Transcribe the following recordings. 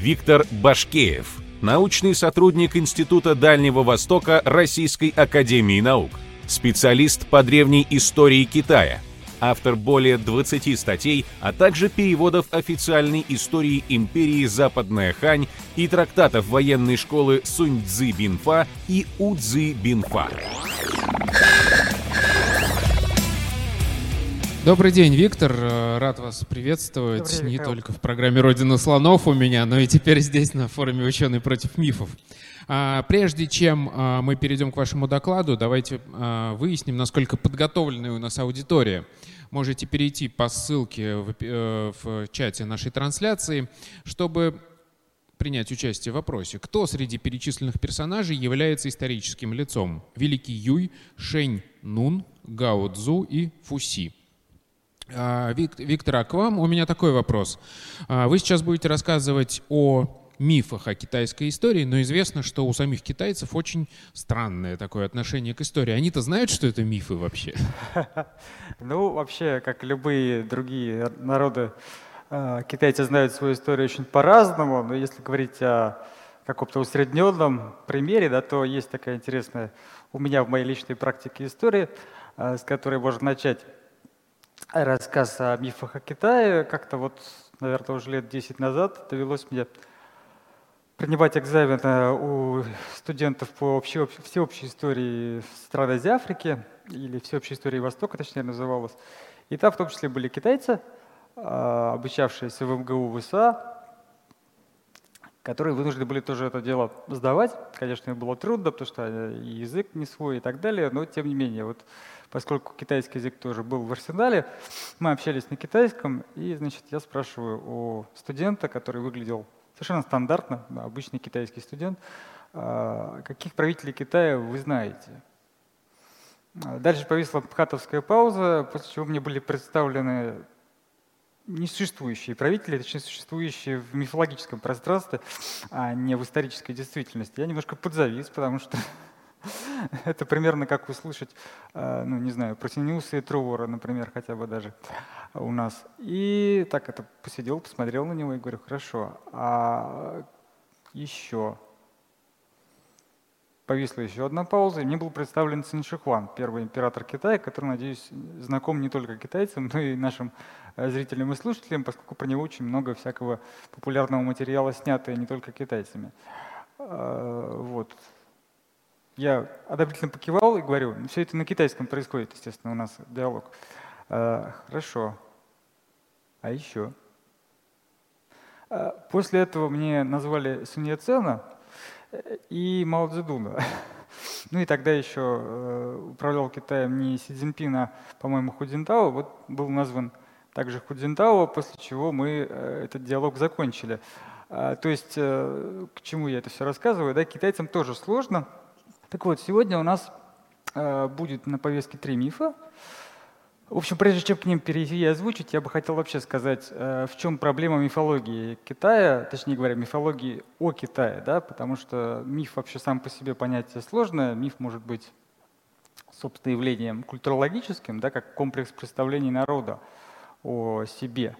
Виктор Башкеев, научный сотрудник Института Дальнего Востока Российской Академии Наук, специалист по древней истории Китая, автор более 20 статей, а также переводов официальной истории империи Западная Хань и трактатов военной школы Сунь Цзы Бинфа и У Цзы Бинфа. Добрый день, Виктор. Э, рад вас приветствовать Добрый не Михаил. только в программе «Родина слонов» у меня, но и теперь здесь на форуме «Ученые против мифов». А, прежде чем а, мы перейдем к вашему докладу, давайте а, выясним, насколько подготовленная у нас аудитория. Можете перейти по ссылке в, э, в чате нашей трансляции, чтобы принять участие в вопросе. Кто среди перечисленных персонажей является историческим лицом? Великий Юй, Шень Нун, Гао Цзу и Фуси. А, Виктор, а к вам у меня такой вопрос. А, вы сейчас будете рассказывать о мифах о китайской истории, но известно, что у самих китайцев очень странное такое отношение к истории. Они-то знают, что это мифы вообще? Ну, вообще, как любые другие народы, а, китайцы знают свою историю очень по-разному, но если говорить о каком-то усредненном примере, да, то есть такая интересная у меня в моей личной практике история, с которой можно начать рассказ о мифах о Китае. Как-то вот, наверное, уже лет 10 назад довелось мне принимать экзамен у студентов по всеобщей истории стран Азии Африки, или всеобщей истории Востока, точнее называлось. И там в том числе были китайцы, а, обучавшиеся в МГУ ВСА, которые вынуждены были тоже это дело сдавать. Конечно, им было трудно, потому что язык не свой и так далее, но тем не менее, вот поскольку китайский язык тоже был в арсенале, мы общались на китайском, и, значит, я спрашиваю у студента, который выглядел совершенно стандартно, обычный китайский студент, «А, каких правителей Китая вы знаете? Дальше повисла пхатовская пауза, после чего мне были представлены несуществующие правители, точнее существующие в мифологическом пространстве, а не в исторической действительности. Я немножко подзавис, потому что Это примерно как услышать, э, ну, не знаю, про Синеуса и Трувора, например, хотя бы даже у нас. И так это посидел, посмотрел на него и говорю, хорошо, а еще? Повисла еще одна пауза, и мне был представлен Цин Шихуан, первый император Китая, который, надеюсь, знаком не только китайцам, но и нашим э, зрителям и слушателям, поскольку про него очень много всякого популярного материала снято не только китайцами. Э, вот. Я одобрительно покивал и говорю, «Ну, все это на китайском происходит, естественно, у нас диалог. А, хорошо. А еще? А, после этого мне назвали Сунья Цена э, и Мао Цзэдуна. Ну и тогда еще э, управлял Китаем не Си Цзиньпин, а, по-моему, Худзинтао. Вот был назван также Худзинтао, после чего мы э, этот диалог закончили. А, то есть, к чему я это все рассказываю? Да, китайцам тоже сложно – так вот, сегодня у нас э, будет на повестке три мифа. В общем, прежде чем к ним перейти и озвучить, я бы хотел вообще сказать, э, в чем проблема мифологии Китая, точнее говоря, мифологии о Китае, да, потому что миф вообще сам по себе понятие сложное, миф может быть собственно явлением культурологическим, да, как комплекс представлений народа о себе.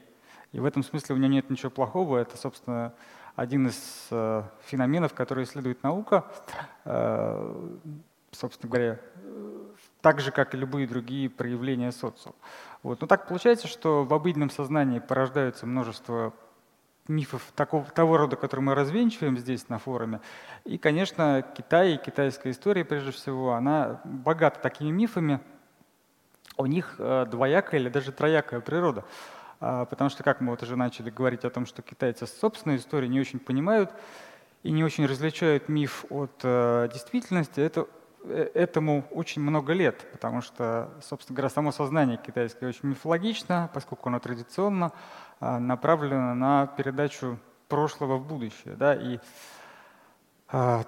И в этом смысле у него нет ничего плохого, это, собственно, один из э, феноменов, который исследует наука, э, собственно говоря, так же, как и любые другие проявления социума. Вот. Но так получается, что в обыденном сознании порождаются множество мифов такого, того рода, которые мы развенчиваем здесь на форуме. И, конечно, Китай и китайская история, прежде всего, она богата такими мифами. У них э, двоякая или даже троякая природа. А, потому что, как мы вот уже начали говорить о том, что китайцы собственную историю не очень понимают и не очень различают миф от э, действительности, это, э, этому очень много лет, потому что, собственно говоря, само сознание китайское очень мифологично, поскольку оно традиционно э, направлено на передачу прошлого в будущее. Да, и а,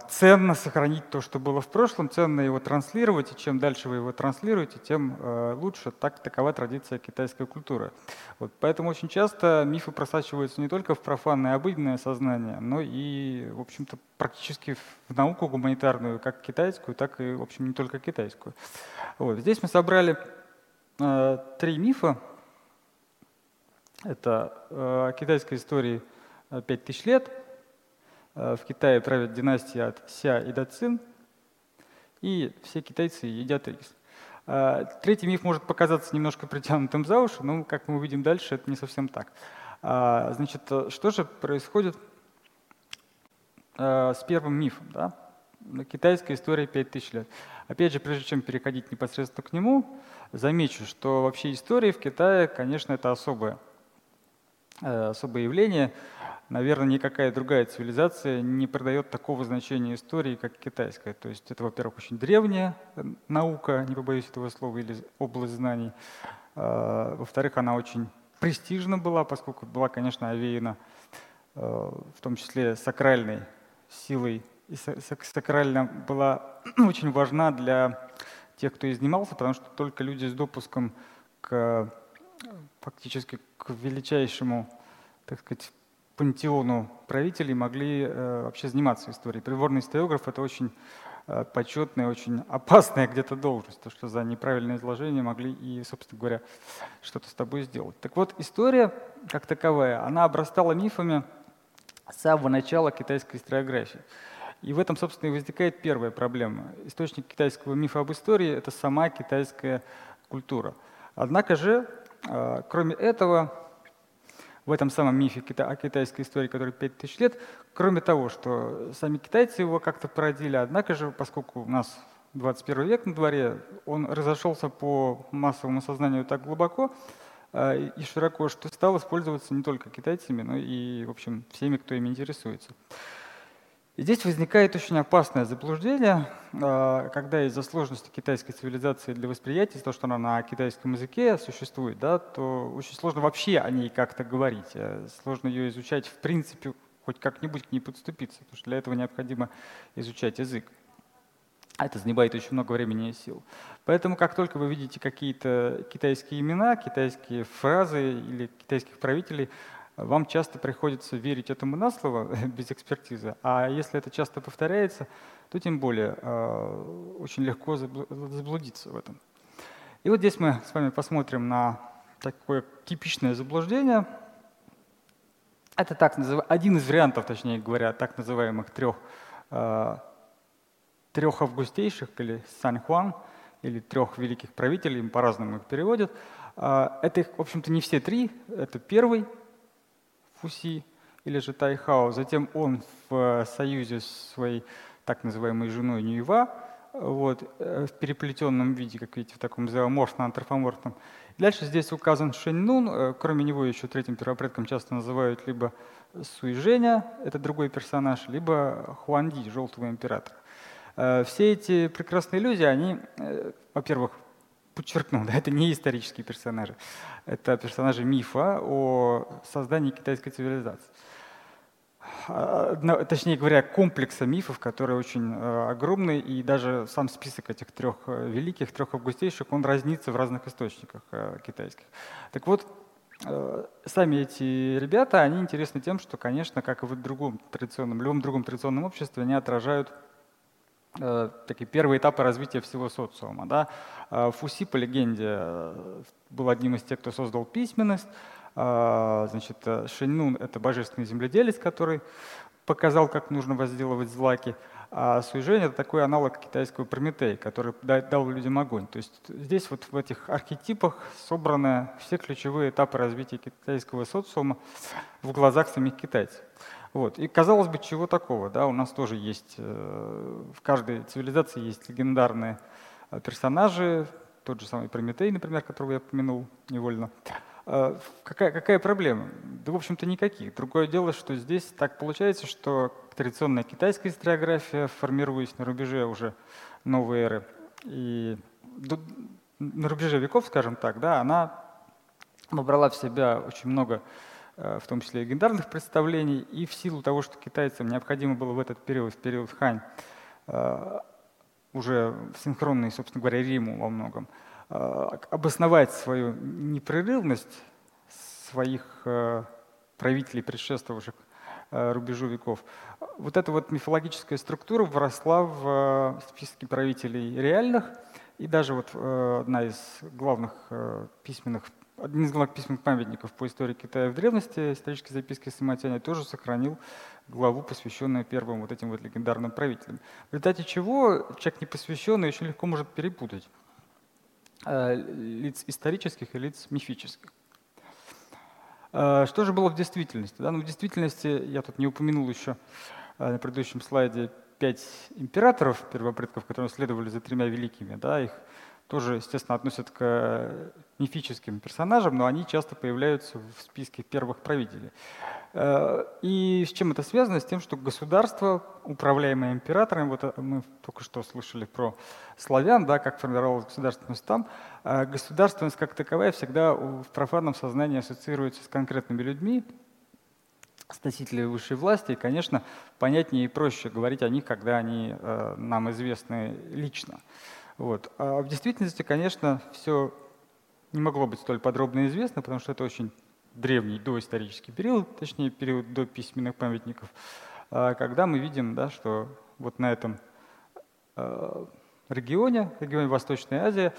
ценно сохранить то, что было в прошлом, ценно его транслировать, и чем дальше вы его транслируете, тем э, лучше. Так, такова традиция китайской культуры. Вот, поэтому очень часто мифы просачиваются не только в профанное обыденное сознание, но и, в общем-то, практически в науку гуманитарную, как китайскую, так и, в общем, не только китайскую. Вот, здесь мы собрали э, три мифа. Это э, китайской истории 5000 лет – в Китае правят династии от Ся и до Цин, и все китайцы едят рис. Третий миф может показаться немножко притянутым за уши, но, как мы увидим дальше, это не совсем так. Значит, что же происходит с первым мифом? Да? Китайская история 5000 лет. Опять же, прежде чем переходить непосредственно к нему, замечу, что вообще история в Китае, конечно, это особое, э, особое явление. Наверное, никакая другая цивилизация не придает такого значения истории, как китайская. То есть это, во-первых, очень древняя э, наука, не побоюсь этого слова, или область знаний. Э, во-вторых, она очень престижна была, поскольку была, конечно, овеяна в том числе сакральной силой и сакрально была очень важна для тех, кто изнимался, потому что только люди с допуском к фактически к величайшему, так сказать, пантеону правителей могли э, вообще заниматься историей. Придворный историограф — это очень э, почетная, очень опасная где-то должность, то, что за неправильное изложение могли и, собственно говоря, что-то с тобой сделать. Так вот, история как таковая, она обрастала мифами с самого начала китайской историографии. И в этом, собственно, и возникает первая проблема. Источник китайского мифа об истории — это сама китайская культура. Однако же, а, кроме этого, в этом самом мифе о китайской истории, который 5000 лет, кроме того, что сами китайцы его как-то породили, однако же, поскольку у нас 21 век на дворе, он разошелся по массовому сознанию так глубоко а, и широко, что стал использоваться не только китайцами, но и, в общем, всеми, кто ими интересуется. И здесь возникает очень опасное заблуждение, а, когда из-за сложности китайской цивилизации для восприятия, то, что она на китайском языке существует, да, то очень сложно вообще о ней как-то говорить. Э, сложно ее изучать в принципе, хоть как-нибудь к ней подступиться, потому что для этого необходимо изучать язык. А это занимает очень много времени и сил. Поэтому как только вы видите какие-то китайские имена, китайские фразы или китайских правителей, вам часто приходится верить этому на слово без экспертизы, а если это часто повторяется, то тем более э, очень легко заблудиться в этом. И вот здесь мы с вами посмотрим на такое типичное заблуждение. Это так назыв... один из вариантов, точнее говоря, так называемых трех, э, трех августейших или Саньхуан, или трех великих правителей, по-разному их переводят. Э, это, в общем-то, не все три. Это первый, Фуси или же Тайхао. Затем он в союзе с своей так называемой женой Ньюева, вот, э, в переплетенном виде, как видите, в таком зооморфно-антропоморфном. Дальше здесь указан Шэньнун, э, кроме него еще третьим первопредком часто называют либо Суиженя, это другой персонаж, либо Хуанди, желтого императора. Э, все эти прекрасные люди, они, во-первых, подчеркнул, да, это не исторические персонажи, это персонажи мифа о создании китайской цивилизации. А, точнее говоря, комплекса мифов, который очень э, огромный, и даже сам список этих трех э, великих, трех августейших, он разнится в разных источниках э, китайских. Так вот, сами эти ребята, они интересны тем, что, конечно, как и в другом традиционном, любом другом традиционном обществе, они отражают такие первые этапы развития всего социума. Да. Э, Фуси, по легенде, э, был одним из тех, кто создал письменность. Значит, Шэньнун — это божественный земледелец, который показал, как нужно возделывать злаки. А Суйжэнь — это такой аналог китайского Прометея, который дал людям огонь. То есть здесь вот в этих архетипах собраны все ключевые этапы развития китайского социума в глазах самих китайцев. Вот. И казалось бы, чего такого? Да? У нас тоже есть, э, в каждой цивилизации есть легендарные э, персонажи, тот же самый Прометей, например, которого я упомянул невольно. Э, какая, какая проблема? Да, в общем-то, никаких. Другое дело, что здесь так получается, что традиционная китайская историография, формируясь на рубеже уже новой эры, и на рубеже веков, скажем так, да, она набрала в себя очень много в том числе легендарных представлений, и в силу того, что китайцам необходимо было в этот период, в период Хань, э, уже синхронный, собственно говоря, Риму во многом, э, обосновать свою непрерывность своих правителей, предшествовавших рубежу веков. Вот эта вот мифологическая структура вросла в списки правителей реальных, и даже вот одна из главных письменных один из главных письменных памятников по истории Китая в древности, исторические записки Самотяня, тоже сохранил главу, посвященную первым вот этим вот легендарным правителям. В результате чего человек непосвященный очень легко может перепутать э, лиц исторических и лиц мифических. Э, что же было в действительности? Да? Ну, в действительности, я тут не упомянул еще э, на предыдущем слайде, пять императоров, первопредков, которые следовали за тремя великими. Да? Их тоже, естественно, относят к мифическим персонажам, но они часто появляются в списке первых правителей. Э, и с чем это связано? С тем, что государство, управляемое императором, вот э, мы только что слышали про славян, да, как формировалась государственность там, э, государственность как таковая всегда в профанном сознании ассоциируется с конкретными людьми, с носителями высшей власти, и, конечно, понятнее и проще говорить о них, когда они нам известны лично. Вот. А в действительности, конечно, все не могло быть столь подробно известно, потому что это очень древний доисторический период, точнее период до письменных памятников, а, когда мы видим, да, что вот на этом а, регионе, регионе Восточной Азии,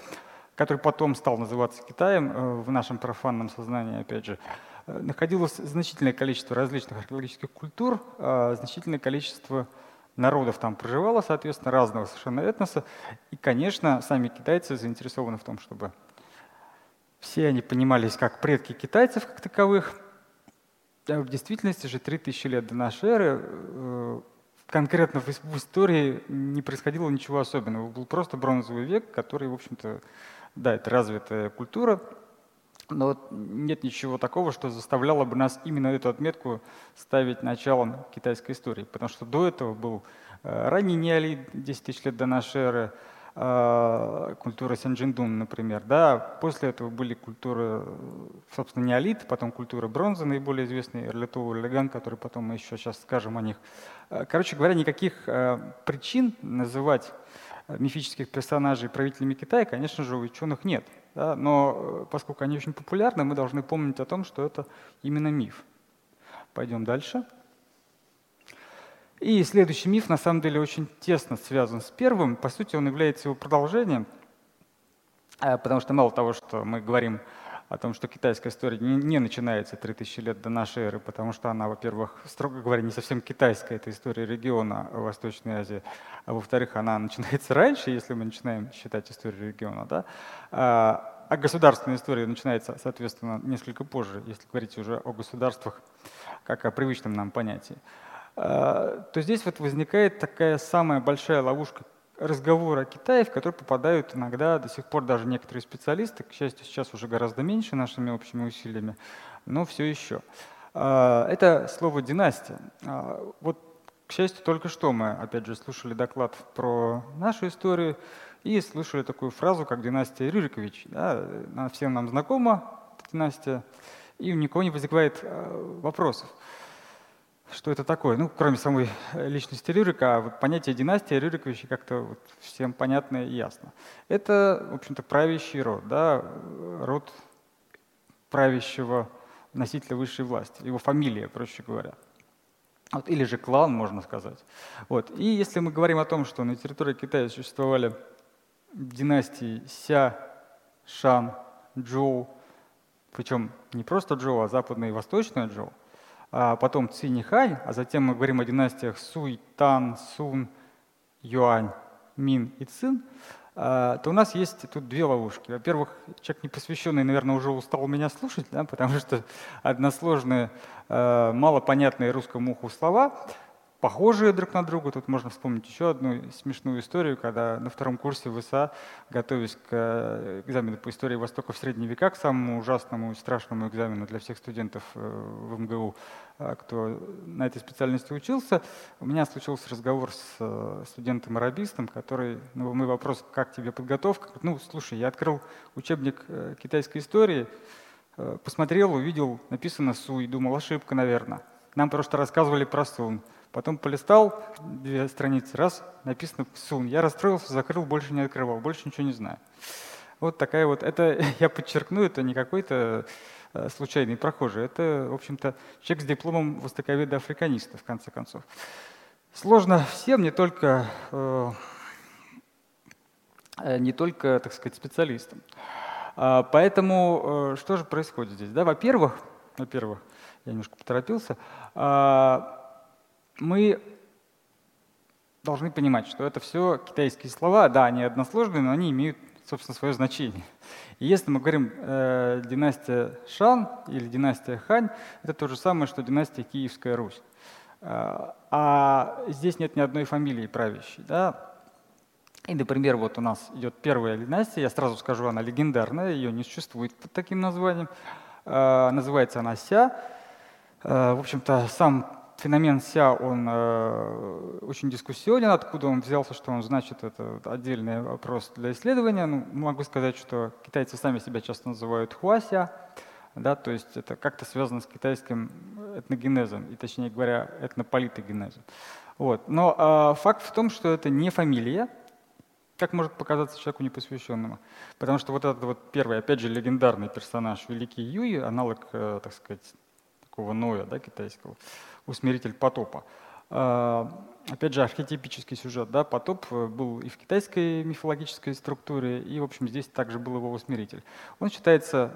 который потом стал называться Китаем э, в нашем профанном сознании, опять же, э, находилось значительное количество различных археологических культур, значительное количество народов там проживало, соответственно, разного совершенно этноса. И, конечно, сами китайцы заинтересованы в том, чтобы все они понимались как предки китайцев как таковых. А в действительности же 3000 лет до нашей эры э, конкретно в, истории не происходило ничего особенного. Был просто бронзовый век, который, в общем-то, да, это развитая культура, но нет ничего такого, что заставляло бы нас именно эту отметку ставить началом китайской истории. Потому что до этого был э, ранний неолит, 10 тысяч лет до нашей эры, культура Сянджиндун, например. Да, после этого были культуры, собственно, неолит, потом культура бронзы, наиболее известный Эрлитоу Леган, который потом мы еще сейчас скажем о них. А, короче говоря, никаких а, причин называть мифических персонажей правителями Китая, конечно же, у ученых нет. Да? Но поскольку они очень популярны, мы должны помнить о том, что это именно миф. Пойдем дальше. И следующий миф на самом деле очень тесно связан с первым. По сути, он является его продолжением, э, потому что мало того, что мы говорим о том, что китайская история не, начинается 3000 лет до нашей эры, потому что она, во-первых, строго говоря, не совсем китайская, это история региона Восточной Азии, а во-вторых, она начинается раньше, если мы начинаем считать историю региона, да? а, а государственная история начинается, соответственно, несколько позже, если говорить уже о государствах как о привычном нам понятии. А, то здесь вот возникает такая самая большая ловушка разговора о Китае, в который попадают иногда до сих пор даже некоторые специалисты, к счастью, сейчас уже гораздо меньше нашими общими усилиями, но все еще. А, это слово «династия». А, вот, к счастью, только что мы, опять же, слушали доклад про нашу историю и слышали такую фразу, как «династия Рюрикович». Да, всем нам знакома эта династия, и у никого не возникает вопросов что это такое. Ну, кроме самой э, личности Рюрика, а вот понятие династии Рюриковича как-то вот всем понятно и ясно. Это, в общем-то, правящий род, да, род правящего носителя высшей власти, его фамилия, проще говоря. Вот, или же клан, можно сказать. Вот. И если мы говорим о том, что на территории Китая существовали династии Ся, Шан, Джоу, причем не просто Джоу, а западная и восточная Джоу, потом Цинихань, а затем мы говорим о династиях Суй, Тан, Сун, Юань, Мин и Цин, а, то у нас есть тут две ловушки. Во-первых, человек непосвященный, наверное, уже устал меня слушать, да, потому что односложные, а, малопонятные русскому уху слова похожие друг на друга. Тут можно вспомнить еще одну смешную историю, когда на втором курсе в ИСА, готовясь к э, экзамену по истории Востока в средние века, к самому ужасному и страшному экзамену для всех студентов э, в МГУ, э, кто на этой специальности учился, у меня случился разговор с студентом-арабистом, который, ну, мой вопрос, как тебе подготовка? Ну, слушай, я открыл учебник китайской истории, посмотрел, увидел, написано Суй, думал, ошибка, наверное. Нам просто рассказывали про Сун. Потом полистал две страницы, раз, написано Сун. Я расстроился, закрыл, больше не открывал, больше ничего не знаю. Вот такая вот, это, я подчеркну, это не какой-то э, случайный прохожий, это, в общем-то, человек с дипломом востоковеда-африканиста, в конце концов. Сложно всем, не только, э, э, не только, так сказать, специалистам. А, поэтому что же происходит здесь? Да, во-первых, во-первых, я немножко поторопился, мы должны понимать, что это все китайские слова, да, они односложные, но они имеют, собственно, свое значение. И если мы говорим э, династия Шан или династия Хань, это то же самое, что династия Киевская Русь. Э, а здесь нет ни одной фамилии правящей. Да? И, например, вот у нас идет первая династия, я сразу скажу, она легендарная, ее не существует под таким названием. Э, называется она Ся. Э, в общем-то, сам феномен ся, он э, очень дискуссионен, откуда он взялся, что он значит, это отдельный вопрос для исследования. Ну, могу сказать, что китайцы сами себя часто называют хуася, да, то есть это как-то связано с китайским этногенезом, и точнее говоря, этнополитогенезом. Вот. Но э, факт в том, что это не фамилия, как может показаться человеку непосвященному. Потому что вот этот вот первый, опять же, легендарный персонаж, Великий Юй, аналог, э, так сказать, такого Ноя, да, китайского, усмиритель потопа. А, опять же, архетипический сюжет. Да? Потоп э, был и в китайской мифологической структуре, и, в общем, здесь также был его усмиритель. Он считается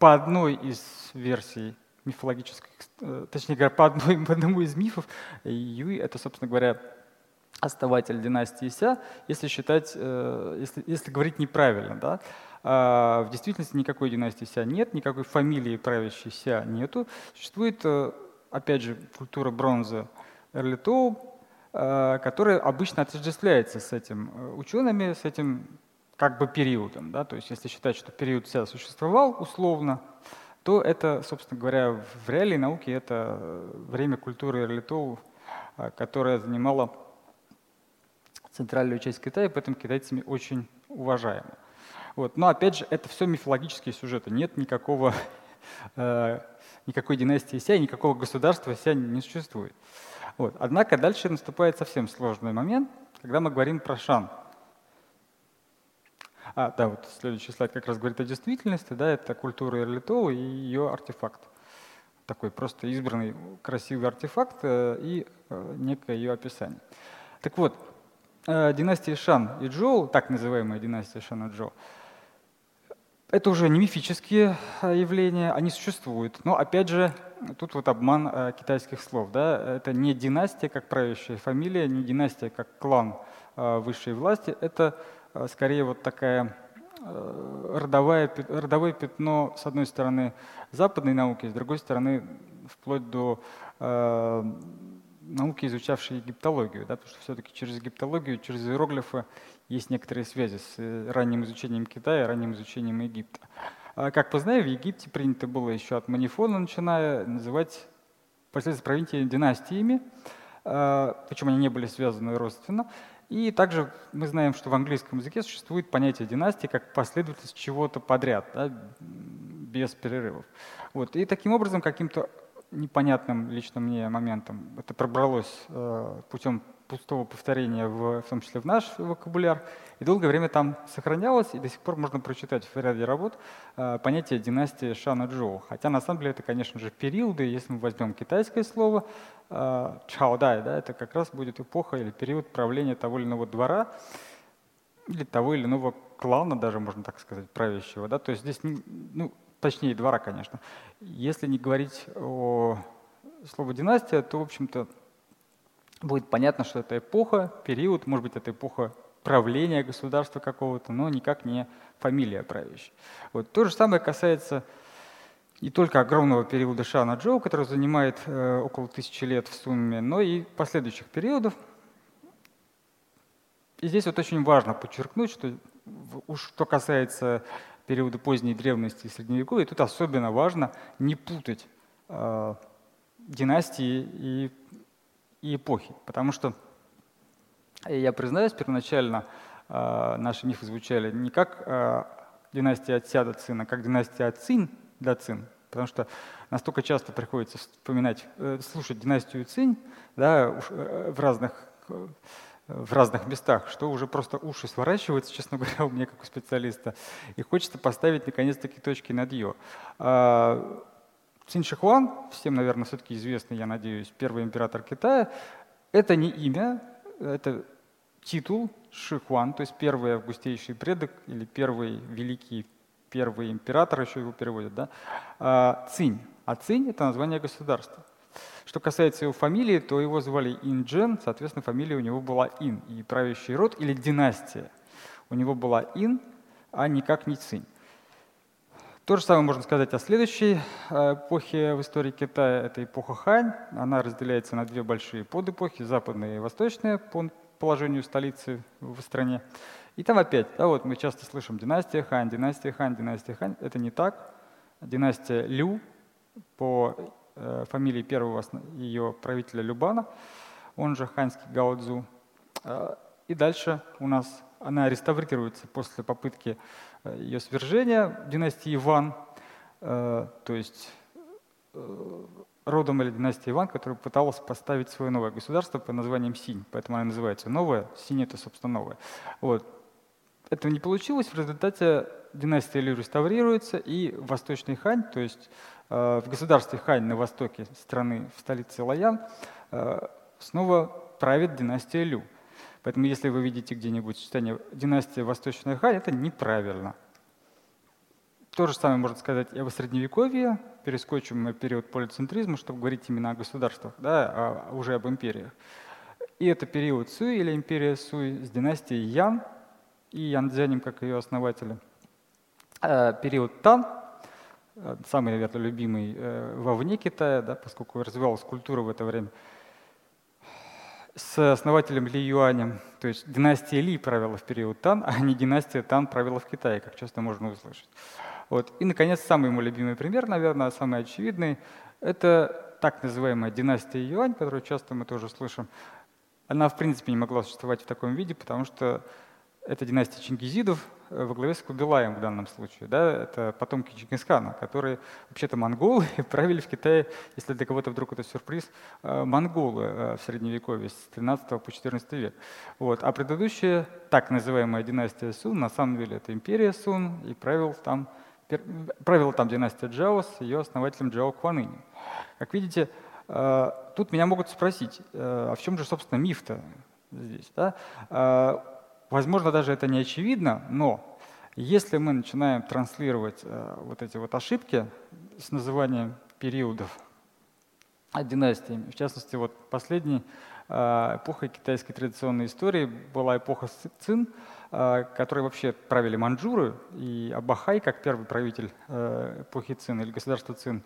по одной из версий мифологических, э, точнее говоря, по, одной, по одному из мифов, Юй — это, собственно говоря, основатель династии Ся, если считать, э, если, если говорить неправильно. Да? А в действительности никакой династии Ся нет, никакой фамилии правящей Ся нету. Существует опять же, культура бронзы Эрлитоу, э, которая обычно отождествляется с этим э, учеными, с этим как бы периодом. Да? То есть если считать, что период вся существовал условно, то это, собственно говоря, в реалии науки это время культуры Эрлитоу, э, которая занимала центральную часть Китая, поэтому китайцами очень уважаема. Вот. Но опять же, это все мифологические сюжеты. Нет никакого никакой династии Ся, никакого государства Ся не существует. Вот. Однако дальше наступает совсем сложный момент, когда мы говорим про Шан. А, да, вот следующий слайд как раз говорит о действительности, да, это культура Эрлитова и ее артефакт. Такой просто избранный красивый артефакт э, и э, некое ее описание. Так вот, э, династия Шан и Джоу, так называемая династия Шан и Джоу, это уже не мифические а, явления, они существуют. Но опять же, тут вот обман э, китайских слов. Да? Это не династия как правящая фамилия, не династия как клан э, высшей власти. Это скорее вот такая родовая, родовое пятно, с одной стороны, западной науки, с другой стороны, вплоть до науки, изучавшей египтологию, да, потому что все-таки через египтологию, через иероглифы есть некоторые связи с э, ранним изучением Китая, ранним изучением Египта. А, как мы знаем, в Египте принято было еще от Манифона, начиная называть последствия правителей династиями, а, причем они не были связаны родственно. И также мы знаем, что в английском языке существует понятие династии как последовательность чего-то подряд, да, без перерывов. Вот. И таким образом каким-то непонятным лично мне моментом это пробралось э, путем пустого повторения, в, в том числе в наш вокабуляр, и долгое время там сохранялось, и до сих пор можно прочитать в ряде работ э, понятие династии Шана Джоу. Хотя на самом деле это, конечно же, периоды, если мы возьмем китайское слово, э, Чаодай, да, это как раз будет эпоха или период правления того или иного двора, или того или иного клана, даже можно так сказать, правящего. Да? То есть здесь, ну, точнее, двора, конечно. Если не говорить о слове династия, то, в общем-то, будет понятно, что это эпоха, период, может быть, это эпоха правления государства какого-то, но никак не фамилия правящая. Вот. То же самое касается не только огромного периода Шана Джоу, который занимает э, около тысячи лет в сумме, но и последующих периодов. И здесь вот очень важно подчеркнуть, что уж что касается периода поздней древности и средневековья, тут особенно важно не путать э, династии и и эпохи. Потому что, я признаюсь, первоначально э, наши мифы звучали не как э, династия от Ся до Цин, а как династия от Цин до Цин. Потому что настолько часто приходится вспоминать, э, слушать династию Цинь да, э, в разных в разных местах, что уже просто уши сворачиваются, честно говоря, у меня как у специалиста. И хочется поставить наконец-таки точки над «ё». А, Цин Шихуан, всем, наверное, все-таки известный, я надеюсь, первый император Китая, это не имя, это титул Шихуан, то есть первый августейший предок или первый великий первый император, еще его переводят, да, а, Цинь. А Цинь — это название государства. Что касается его фамилии, то его звали Инджен, соответственно, фамилия у него была Ин. И правящий род или династия у него была Ин, а никак не Цинь. То же самое можно сказать о следующей э, эпохе в истории Китая. Это эпоха Хань. Она разделяется на две большие подэпохи, западная и восточная, по положению столицы в стране. И там опять, да, вот мы часто слышим династия Хань, династия Хань, династия Хань. Это не так. Династия Лю по э, фамилии первого ее правителя Любана, он же ханьский Гао Э, и дальше у нас она реставрируется после попытки ее свержения династии Иван, э, то есть э, родом или династии Иван, которая пыталась поставить свое новое государство под названием Синь, поэтому она называется новое, Синь это, собственно, новое. Вот. Этого не получилось, в результате династия Лю реставрируется, и Восточный Хань, то есть в государстве Хань на востоке страны, в столице Лаян, снова правит династия Лю. Поэтому если вы видите где-нибудь сочетание династия Восточная Хань, это неправильно. То же самое можно сказать и о Средневековье. Перескочим на период полицентризма, чтобы говорить именно о государствах, да, а уже об империях. И это период Суй или империя Суй с династией Ян и Ян Цзянем как ее основателя. Э, период Тан, э, самый, наверное, любимый э, вовне Китая, да, поскольку развивалась культура в это время – с основателем Ли Юанем, то есть династия Ли правила в период Тан, а не династия Тан правила в Китае, как часто можно услышать. Вот. И, наконец, самый ему любимый пример, наверное, самый очевидный, это так называемая династия Юань, которую часто мы тоже слышим. Она, в принципе, не могла существовать в таком виде, потому что это династия чингизидов во главе с Кубилаем в данном случае. Да? Это потомки Чингисхана, которые вообще-то монголы правили в Китае, если для кого-то вдруг это сюрприз, э, монголы э, в Средневековье с 13 по 14 век. Вот. А предыдущая так называемая династия Сун, на самом деле это империя Сун, и правил там, правила там династия Джао с ее основателем Джао Куанынем. Как видите, тут меня могут спросить, а в чем же, собственно, миф-то здесь? Да? Возможно, даже это не очевидно, но если мы начинаем транслировать э, вот эти вот ошибки с называнием периодов династиями, в частности, вот последней э, эпохой китайской традиционной истории была эпоха Цин, э, которые вообще правили маньчжуры, и Абахай, как первый правитель эпохи Цин или государства Цин,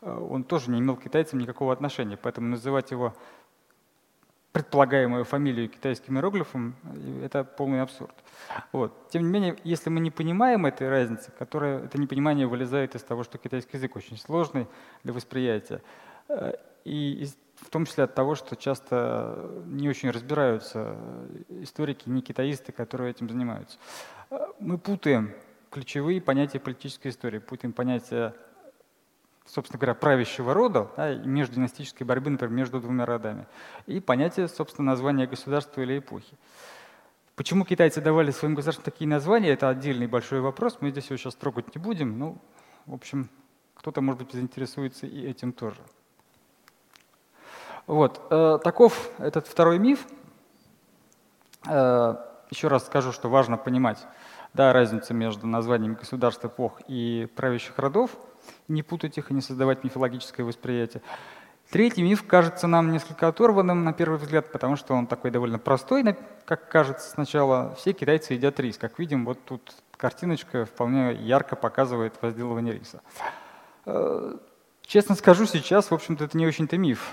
он тоже не имел к китайцам никакого отношения, поэтому называть его предполагаемую фамилию китайским иероглифом, это полный абсурд. Вот. Тем не менее, если мы не понимаем этой разницы, которая, это непонимание вылезает из того, что китайский язык очень сложный для восприятия, э, и в том числе от того, что часто не очень разбираются историки, не китаисты, которые этим занимаются. Э, мы путаем ключевые понятия политической истории, путаем понятия собственно говоря, правящего рода да, междинастической борьбы, например, между двумя родами. И понятие, собственно, названия государства или эпохи. Почему китайцы давали своим государствам такие названия, это отдельный большой вопрос, мы здесь его сейчас трогать не будем. Ну, в общем, кто-то, может быть, заинтересуется и этим тоже. Вот, э, таков этот второй миф. Э, еще раз скажу, что важно понимать да, разницу между названиями государств, эпох и правящих родов – не путать их и не создавать мифологическое восприятие. Третий миф кажется нам несколько оторванным на первый взгляд, потому что он такой довольно простой, как кажется сначала. Все китайцы едят рис. Как видим, вот тут картиночка вполне ярко показывает возделывание риса. Э, честно скажу, сейчас, в общем-то, это не очень-то миф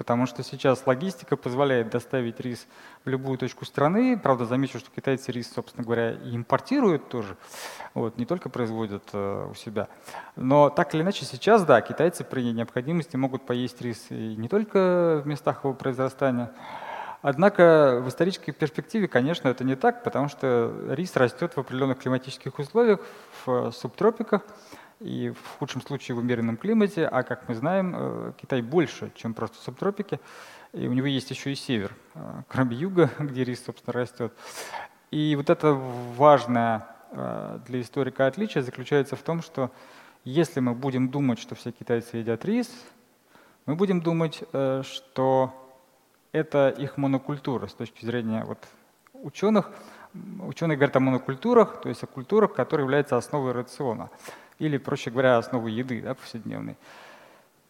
потому что сейчас логистика позволяет доставить рис в любую точку страны. Правда, замечу, что китайцы рис, собственно говоря, импортируют тоже, вот, не только производят э, у себя. Но так или иначе сейчас, да, китайцы при необходимости могут поесть рис и не только в местах его произрастания, Однако в исторической перспективе, конечно, это не так, потому что рис растет в определенных климатических условиях, в субтропиках, и в худшем случае в умеренном климате, а как мы знаем, э, Китай больше, чем просто субтропики, и у него есть еще и север, э, кроме юга, где рис, собственно, растет. И вот это важное э, для историка отличие заключается в том, что если мы будем думать, что все китайцы едят рис, мы будем думать, что это их монокультура с точки зрения вот ученых, Ученые говорят о монокультурах, то есть о культурах, которые являются основой рациона, или, проще говоря, основой еды да, повседневной.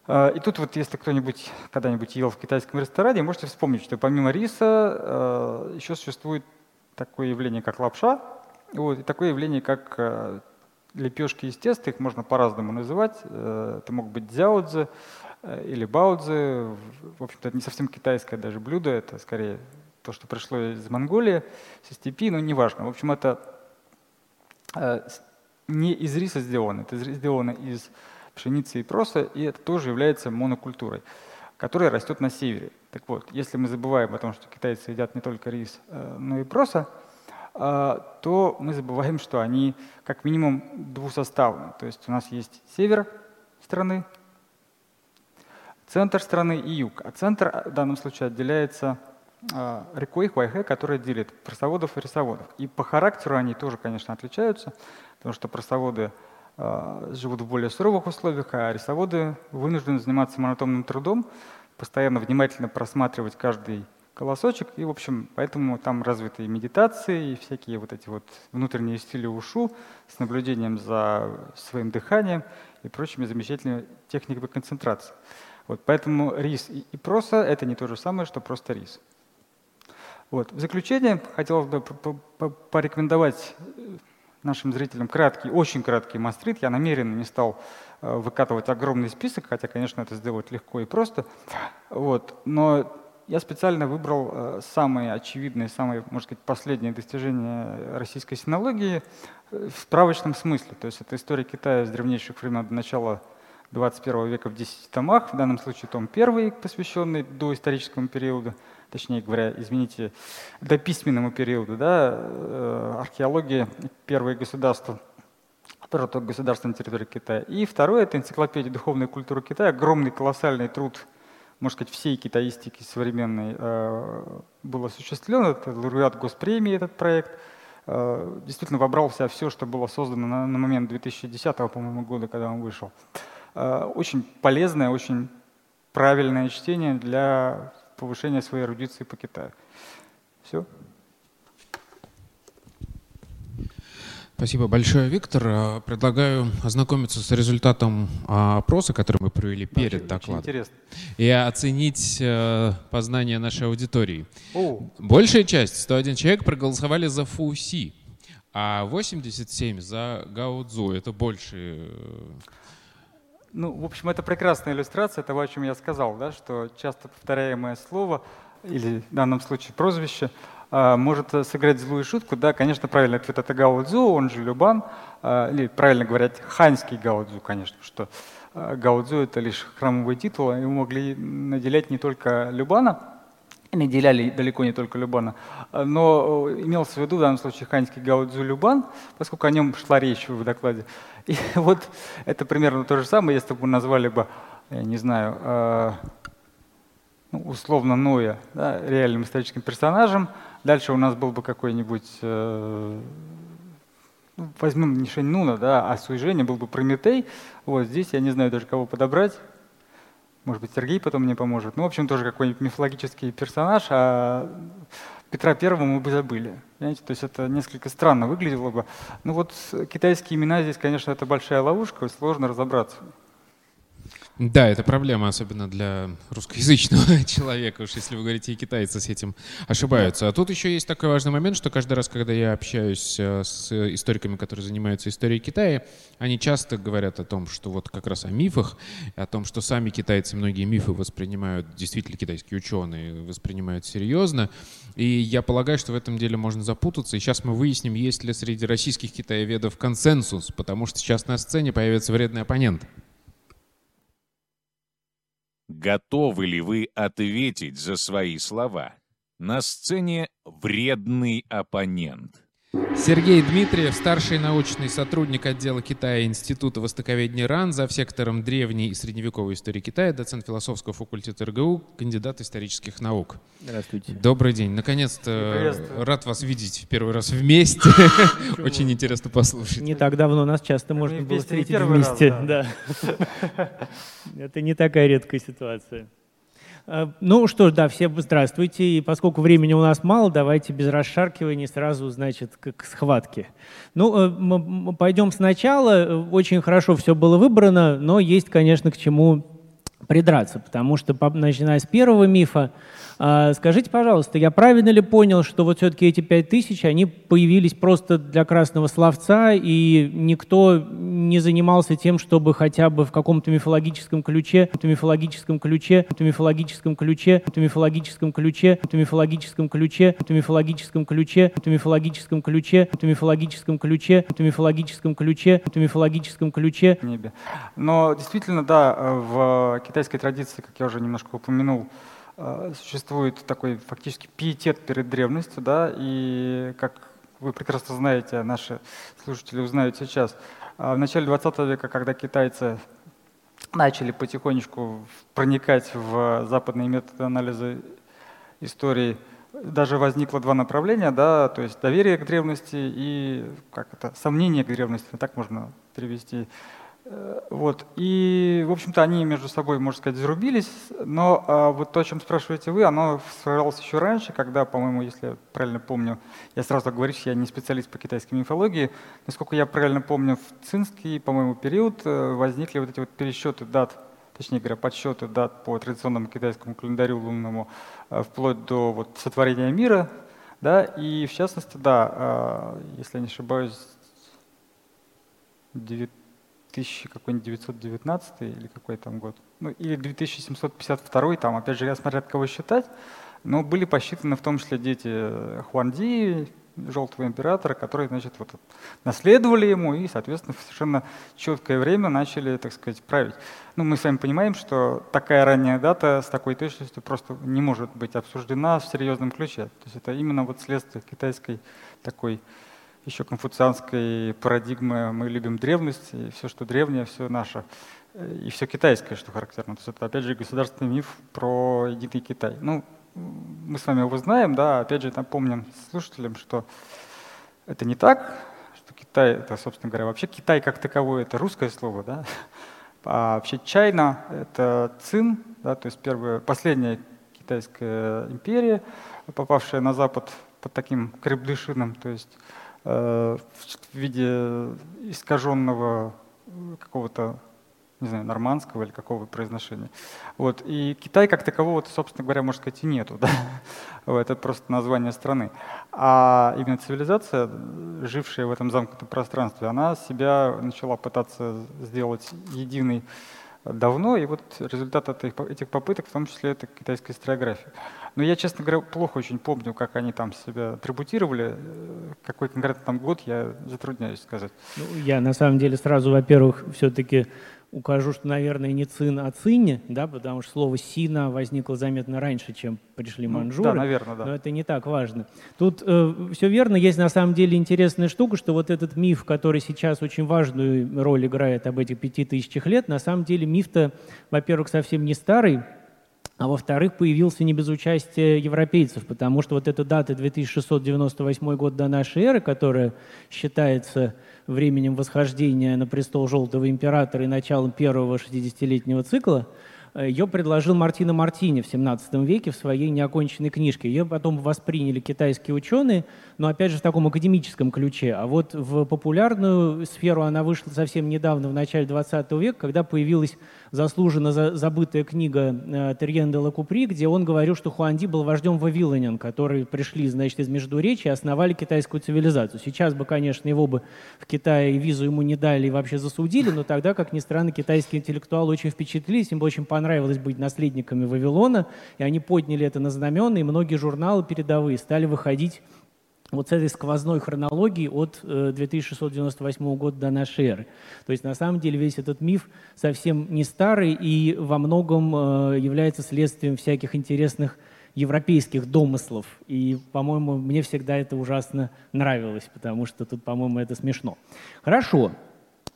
А, и тут вот, если кто-нибудь когда-нибудь ел в китайском ресторане, можете вспомнить, что помимо риса э, еще существует такое явление, как лапша, вот, и такое явление, как э, лепешки из теста, их можно по-разному называть. Э, это могут быть дзяодзе или баодзе. В общем-то, это не совсем китайское даже блюдо, это скорее то, что пришло из Монголии, со степи, но неважно. В общем, это не из риса сделано, это сделано из пшеницы и проса, и это тоже является монокультурой, которая растет на севере. Так вот, если мы забываем о том, что китайцы едят не только рис, э, но и проса, э, то мы забываем, что они как минимум двусоставны. То есть у нас есть север страны, центр страны и юг. А центр в данном случае отделяется э, рекой Хуайхэ, которая делит просоводов и рисоводов. И по характеру они тоже, конечно, отличаются, потому что просоводы Э, живут в более суровых условиях, а рисоводы вынуждены заниматься монотонным трудом, постоянно внимательно просматривать каждый колосочек, и, в общем, поэтому там развиты и медитации, и всякие вот эти вот внутренние стили ушу с наблюдением за своим дыханием и прочими замечательными техниками концентрации. Вот, поэтому рис и, и проса — это не то же самое, что просто рис. Вот. В заключение хотелось бы порекомендовать нашим зрителям краткий, очень краткий мастрит. Я намеренно не стал э, выкатывать огромный список, хотя, конечно, это сделать легко и просто. Вот. Но я специально выбрал э, самые очевидные, самые, можно сказать, последние достижения российской синологии э, в справочном смысле. То есть это история Китая с древнейших времен до начала 21 века в 10 томах, в данном случае том первый, посвященный доисторическому периоду, точнее говоря, извините, до письменному периоду, да, э, археология первое государство, первое государство на территории Китая. И второе – это энциклопедия духовной культуры Китая, огромный колоссальный труд, можно сказать, всей китаистики современной э, был осуществлен. Это лауреат госпремии этот проект. Э, действительно вобрал в себя все, что было создано на, на момент 2010 по-моему, года, когда он вышел. Очень полезное, очень правильное чтение для повышения своей эрудиции по Китаю. Все. Спасибо большое, Виктор. А, предлагаю ознакомиться с результатом а, опроса, который мы провели перед очень, докладом. Очень интересно. И оценить э, познание нашей аудитории. О. Большая часть, 101 человек, проголосовали за Фуси, а 87 за Гаудзу. Это больше э, ну, в общем, это прекрасная иллюстрация того, о чем я сказал, да, что часто повторяемое слово, или в данном случае прозвище, а, может сыграть злую шутку. Да, конечно, правильный ответ это Гао Цзу, он же Любан, а, или правильно говорить, ханьский Гао Цзу, конечно, что а, Гао Цзу это лишь храмовый титул, его могли наделять не только Любана, наделяли далеко не только Любана, но имелся в виду в данном случае ханьский Гао Цзу Любан, поскольку о нем шла речь в докладе. И вот это примерно то же самое, если бы мы назвали бы, я не знаю, э, ну, условно Ноя да, реальным историческим персонажем. Дальше у нас был бы какой-нибудь, э, ну, возьмем не Шеньнуна, да, а Суйженя был бы Прометей. Вот здесь я не знаю даже кого подобрать. Может быть, Сергей потом мне поможет. Ну, в общем, тоже какой-нибудь мифологический персонаж, а Петра Первого мы бы забыли. Понимаете? То есть это несколько странно выглядело бы. Ну вот китайские имена здесь, конечно, это большая ловушка, сложно разобраться. Да, это проблема, особенно для русскоязычного человека, уж если вы говорите, и китайцы с этим ошибаются. А тут еще есть такой важный момент, что каждый раз, когда я общаюсь э, с историками, которые занимаются историей Китая, они часто говорят о том, что вот как раз о мифах, о том, что сами китайцы многие мифы воспринимают, действительно китайские ученые воспринимают серьезно. И я полагаю, что в этом деле можно запутаться. И сейчас мы выясним, есть ли среди российских китаеведов консенсус, потому что сейчас на сцене появится вредный оппонент. Готовы ли вы ответить за свои слова? На сцене вредный оппонент. Сергей Дмитриев, старший научный сотрудник отдела Китая Института востоковедения РАН, за сектором древней и средневековой истории Китая, доцент философского факультета РГУ, кандидат исторических наук. Здравствуйте. Добрый день. Наконец-то рад вас видеть в первый раз вместе. Очень интересно послушать. Не так давно нас часто можно было встретить вместе. Это не такая редкая ситуация. Э, ну что ж, да, всем здравствуйте. И поскольку времени у нас мало, давайте без расшаркивания сразу, значит, к, схватке. Ну, э, пойдем сначала. Очень хорошо все было выбрано, но есть, конечно, к чему придраться, потому что, начиная с первого мифа, скажите, пожалуйста, я правильно ли понял, что вот все-таки эти пять тысяч, они появились просто для красного словца, и никто не занимался тем, чтобы хотя бы в каком-то мифологическом ключе, в мифологическом ключе, в мифологическом ключе, в мифологическом ключе, в мифологическом ключе, в мифологическом ключе, в мифологическом ключе, в мифологическом ключе, в мифологическом ключе, в мифологическом ключе. Небе. Но действительно, да, в китайской традиции, как я уже немножко упомянул, Э, существует такой фактически пиетет перед древностью, да, и как вы прекрасно знаете, наши слушатели узнают сейчас, э, в начале 20 века, когда китайцы начали потихонечку проникать в западные методы анализа истории, даже возникло два направления, да, то есть доверие к древности и как это, сомнение к древности, так можно перевести. Э, вот. И, в общем-то, они между собой, можно сказать, зарубились. Но а, вот то, о чем спрашиваете вы, оно сформировалось еще раньше, когда, по-моему, если я правильно помню, я сразу говорю, что я не специалист по китайской мифологии, насколько я правильно помню, в цинский, по-моему, период э, возникли вот эти вот пересчеты дат, точнее говоря, подсчеты дат по традиционному китайскому календарю лунному, э, вплоть до вот сотворения мира, да, и в частности, да, а, если я не ошибаюсь, 9 1919 или какой там год, ну или 2752, там опять же я смотрю, от кого считать, но были посчитаны в том числе дети Хуанди, желтого императора, которые, значит, вот наследовали ему и, соответственно, в совершенно четкое время начали, так сказать, править. Ну, мы с вами понимаем, что такая ранняя дата с такой точностью просто не может быть обсуждена в серьезном ключе. То есть это именно вот следствие китайской такой еще конфуцианской парадигмы мы любим древность, и все, что древнее, все наше. И все китайское, что характерно. То есть это, опять же, государственный миф про единый Китай. Ну, мы с вами его знаем, да, опять же, напомним слушателям, что это не так, что Китай, это, собственно говоря, вообще Китай как таковой, это русское слово, да, а вообще Чайна — это цин, да, то есть первая, последняя китайская империя, попавшая на Запад под таким крепдышином, то есть Э, в виде искаженного какого-то, не знаю, нормандского или какого произношения. Вот. И Китай как такового, собственно говоря, можно сказать, и нету. Да? Это просто название страны. А именно цивилизация, жившая в этом замкнутом пространстве, она себя начала пытаться сделать единой давно, и вот результат этих попыток, в том числе, это китайская историография. Но я, честно говоря, плохо очень помню, как они там себя трибутировали. Какой конкретно там год, я затрудняюсь сказать. Ну, я на самом деле сразу, во-первых, все-таки укажу, что, наверное, не цин, а цине, да, потому что слово сина возникло заметно раньше, чем пришли ну, манжуры. Да, наверное, да. Но это не так важно. Тут э, все верно. Есть на самом деле интересная штука, что вот этот миф, который сейчас очень важную роль играет об этих пяти тысячах лет, на самом деле миф-то, во-первых, совсем не старый, а во-вторых, появился не без участия европейцев, потому что вот эта дата 2698 год до нашей эры, которая считается временем восхождения на престол Желтого императора и началом первого 60-летнего цикла, Ее предложил Мартино Мартини в 17 веке в своей неоконченной книжке. Ее потом восприняли китайские ученые, но опять же в таком академическом ключе. А вот в популярную сферу она вышла совсем недавно, в начале 20 века, когда появилась заслуженно забытая книга э, Терьен де Лакупри, где он говорил, что Хуанди был вождем вавилонян, которые пришли, значит, из Междуречия и основали китайскую цивилизацию. Сейчас бы, конечно, его бы в Китае визу ему не дали и вообще засудили, но тогда, как ни странно, китайские интеллектуалы очень впечатлились, им очень понравилось понравилось быть наследниками Вавилона, и они подняли это на знамена, и многие журналы передовые стали выходить вот с этой сквозной хронологии от 2698 э, года до нашей эры. То есть на самом деле весь этот миф совсем не старый и во многом э, является следствием всяких интересных европейских домыслов. И, по-моему, мне всегда это ужасно нравилось, потому что тут, по-моему, это смешно. Хорошо.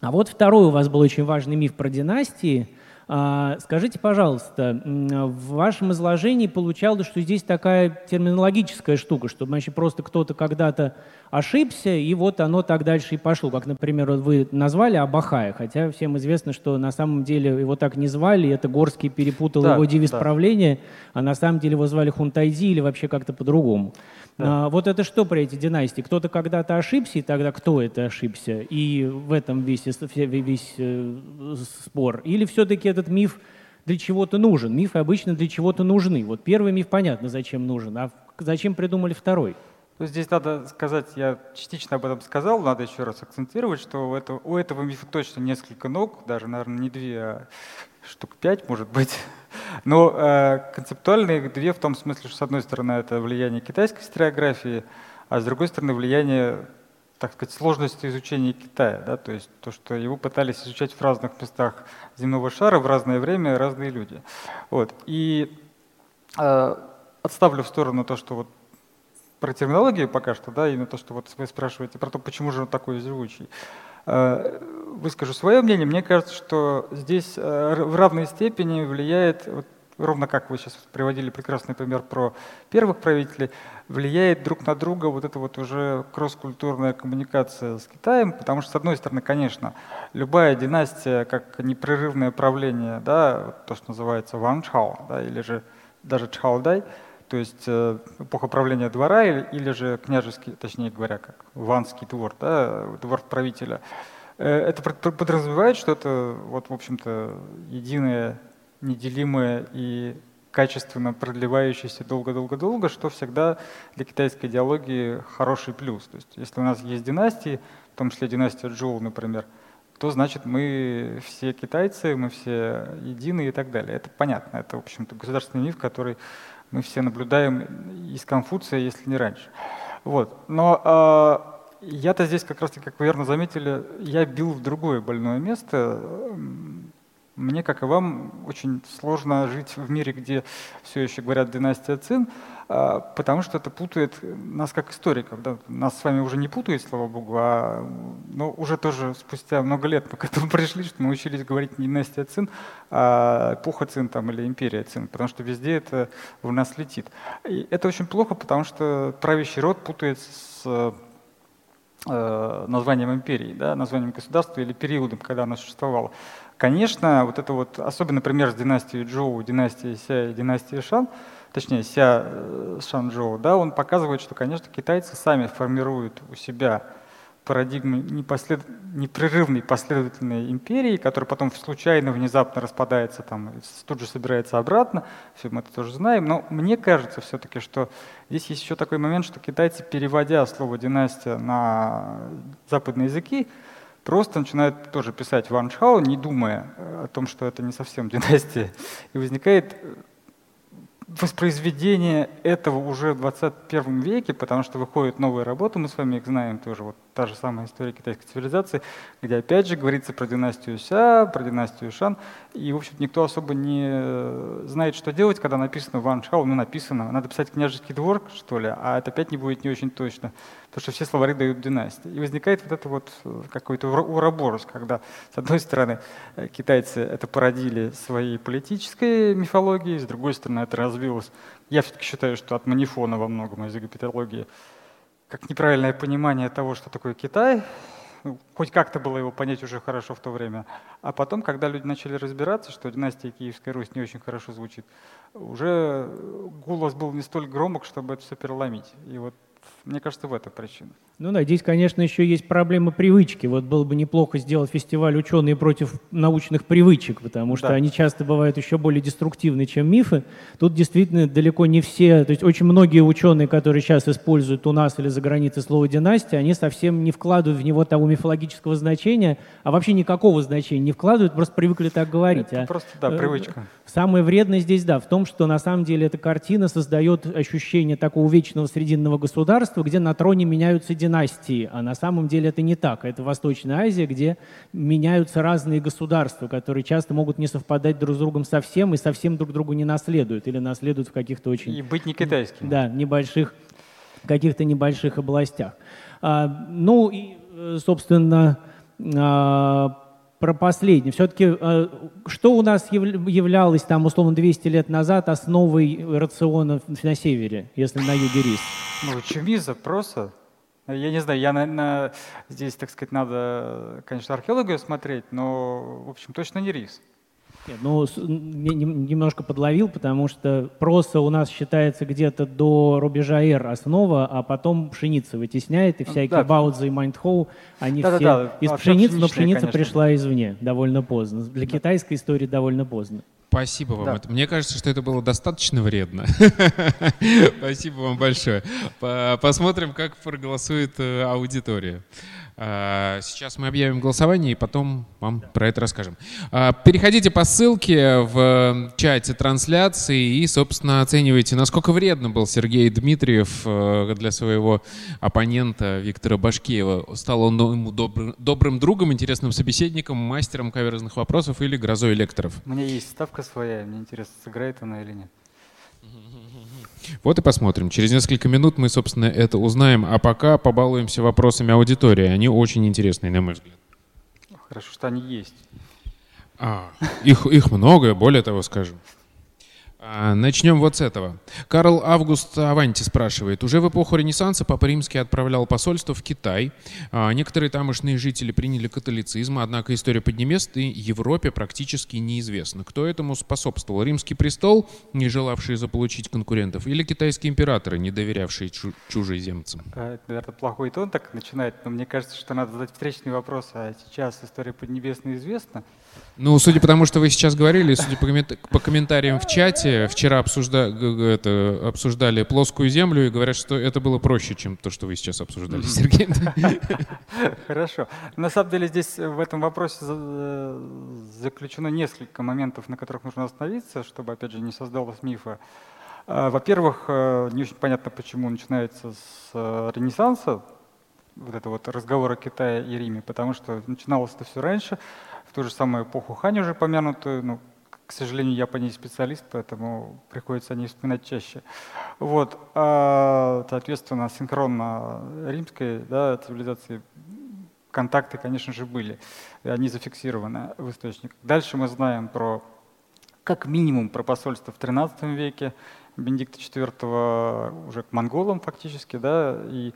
А вот второй у вас был очень важный миф про династии – скажите, пожалуйста, в вашем изложении получалось, что здесь такая терминологическая штука, что значит, просто кто-то когда-то ошибся, и вот оно так дальше и пошло. Как, например, вы назвали Абахая, хотя всем известно, что на самом деле его так не звали, это Горский перепутал да, его девиз да. правления, а на самом деле его звали Хунтайзи или вообще как-то по-другому. Да. А, вот это что про эти династии? Кто-то когда-то ошибся, и тогда кто это ошибся? И в этом весь, весь э, спор. Или все-таки этот миф для чего-то нужен? Мифы обычно для чего-то нужны. Вот первый миф понятно, зачем нужен, а зачем придумали второй? Ну, здесь надо сказать, я частично об этом сказал, надо еще раз акцентировать, что у этого, у этого мифа точно несколько ног, даже, наверное, не две, а штук пять, может быть. Но э, концептуально их две в том смысле, что с одной стороны это влияние китайской историографии, а с другой стороны влияние, так сказать, сложности изучения Китая. Да? То есть то, что его пытались изучать в разных местах земного шара в разное время разные люди. Вот. И э, отставлю в сторону то, что вот про терминологию пока что, да, именно то, что вот вы спрашиваете про то, почему же он такой живучий. Э, выскажу свое мнение. Мне кажется, что здесь э, в равной степени влияет, вот, ровно как вы сейчас приводили прекрасный пример про первых правителей, влияет друг на друга вот эта вот уже кросс-культурная коммуникация с Китаем, потому что, с одной стороны, конечно, любая династия, как непрерывное правление, да, то, что называется Ван Чао, да, или же даже Чхаодай, то есть э, эпоха правления двора или, или же княжеский, точнее говоря, как ванский двор, да, двор правителя, э, это подразумевает, что это, вот, в общем-то, единое, неделимое и качественно продлевающееся долго-долго-долго, что всегда для китайской идеологии хороший плюс. То есть если у нас есть династии, в том числе династия Джоу, например, то значит мы все китайцы, мы все едины и так далее. Это понятно, это, в общем-то, государственный миф, который мы все наблюдаем из Конфуция, если не раньше. Вот. Но э, я-то здесь как раз, как вы верно заметили, я бил в другое больное место. Мне, как и вам, очень сложно жить в мире, где все еще говорят династия Цин, а, потому что это путает нас как историков. Да? Нас с вами уже не путает, слава богу, а но уже тоже спустя много лет мы к этому пришли, что мы учились говорить не династия Цин, а эпоха Цин там, или империя Цин, потому что везде это в нас летит. И это очень плохо, потому что правящий род путается с э, названием империи, да, названием государства или периодом, когда оно существовало. Конечно, вот это вот, особенно пример с династией Джоу, династией Ся и династией Шан, точнее Ся э, Шанчжоу, да, он показывает, что, конечно, китайцы сами формируют у себя парадигмы непослед... непрерывной последовательной империи, которая потом случайно, внезапно распадается, там, тут же собирается обратно, все мы это тоже знаем, но мне кажется все-таки, что здесь есть еще такой момент, что китайцы, переводя слово «династия» на западные языки, просто начинают тоже писать Ван Чхао, не думая о том, что это не совсем династия. И возникает воспроизведение этого уже в 21 веке, потому что выходят новые работы, мы с вами их знаем тоже, вот та же самая история китайской цивилизации, где опять же говорится про династию Ся, про династию Шан, и, в общем никто особо не знает, что делать, когда написано Ван Шао, ну, написано, надо писать княжеский двор, что ли, а это опять не будет не очень точно, потому что все словари дают династии. И возникает вот это вот э, какой-то уроборос, когда, с одной стороны, э, китайцы это породили своей политической мифологией, с другой стороны, это развилось, я все-таки считаю, что от манифона во многом из египетологии, как неправильное понимание того, что такое Китай, ну, хоть как-то было его понять уже хорошо в то время. А потом, когда люди начали разбираться, что династия Киевская Русь не очень хорошо звучит, уже голос был не столь громок, чтобы это все переломить. И вот мне кажется, в этом причина. Ну да, здесь, конечно, еще есть проблема привычки. Вот было бы неплохо сделать фестиваль «Ученые против научных привычек», потому что да. они часто бывают еще более деструктивны, чем мифы. Тут действительно далеко не все, то есть очень многие ученые, которые сейчас используют у нас или за границей слово «династия», они совсем не вкладывают в него того мифологического значения, а вообще никакого значения не вкладывают, просто привыкли так говорить. Это а, просто, да, э, привычка. Самое вредное здесь, да, в том, что на самом деле эта картина создает ощущение такого вечного срединного государства, где на троне меняются династии, а на самом деле это не так. Это Восточная Азия, где меняются разные государства, которые часто могут не совпадать друг с другом совсем и совсем друг другу не наследуют или наследуют в каких-то очень... И быть не китайским. Да, небольших, каких-то небольших областях. А, ну и, э, собственно, а, про последнее. Все-таки э, что у нас являлось там условно 200 лет назад основой рациона на севере, если на юге рис? Ну, чумиза просто. Я не знаю, я на, на, здесь, так сказать, надо, конечно, археологию смотреть, но, в общем, точно не рис. Нет, ну, немножко подловил, потому что проса у нас считается где-то до рубежа эр основа, а потом пшеница вытесняет, и всякие да. Баоцзы и маньтоу, они да, все да, да. из а пшеницы, но пшеница конечно. пришла извне довольно поздно. Для да. китайской истории довольно поздно. Спасибо вам. Да. Мне кажется, что это было достаточно вредно. Спасибо вам большое. Посмотрим, как проголосует э, аудитория. А, сейчас мы объявим голосование и потом вам про это расскажем. А, переходите по ссылке в чате трансляции и, собственно, оценивайте, насколько вредно был Сергей Дмитриев э, для своего оппонента Виктора Башкеева. Стал он ему добрым, добрым другом, интересным собеседником, мастером каверзных вопросов или грозой лекторов? У меня есть ставка своя, мне интересно, сыграет она или нет. Вот и посмотрим. Через несколько минут мы, собственно, это узнаем. А пока побалуемся вопросами аудитории. Они очень интересные, на мой взгляд. Хорошо, что они есть. А, их, их много, более того скажем. А, начнем вот с этого. Карл Август Аванти спрашивает. Уже в эпоху Ренессанса Папа Римский отправлял посольство в Китай. А, некоторые тамошние жители приняли католицизм, однако история Поднебесной Европе практически неизвестна. Кто этому способствовал? Римский престол, не желавший заполучить конкурентов, или китайские императоры, не доверявшие чу- чужеземцам? А, это, наверное, плохой тон так начинает, но мне кажется, что надо задать встречный вопрос. А сейчас история Поднебесной известна? Ну, судя по тому, что вы сейчас говорили, судя по, коммент... по комментариям в чате, вчера обсужда... это, обсуждали плоскую землю и говорят, что это было проще, чем то, что вы сейчас обсуждали, Сергей. Хорошо. На самом деле здесь в этом вопросе заключено несколько моментов, на которых нужно остановиться, чтобы, опять же, не создалось мифа. А, во-первых, э, не очень понятно, почему начинается с э, Ренессанса, вот это вот разговор о Китае и Риме, потому что начиналось это все раньше ту же самую эпоху Хань уже помянутую, ну, к сожалению, я по ней специалист, поэтому приходится о ней вспоминать чаще. Вот, а, соответственно, синхронно римской да, цивилизации контакты, конечно же, были, они зафиксированы в источниках. Дальше мы знаем про, как минимум, про посольство в XIII веке, Бенедикта IV уже к монголам фактически, да, и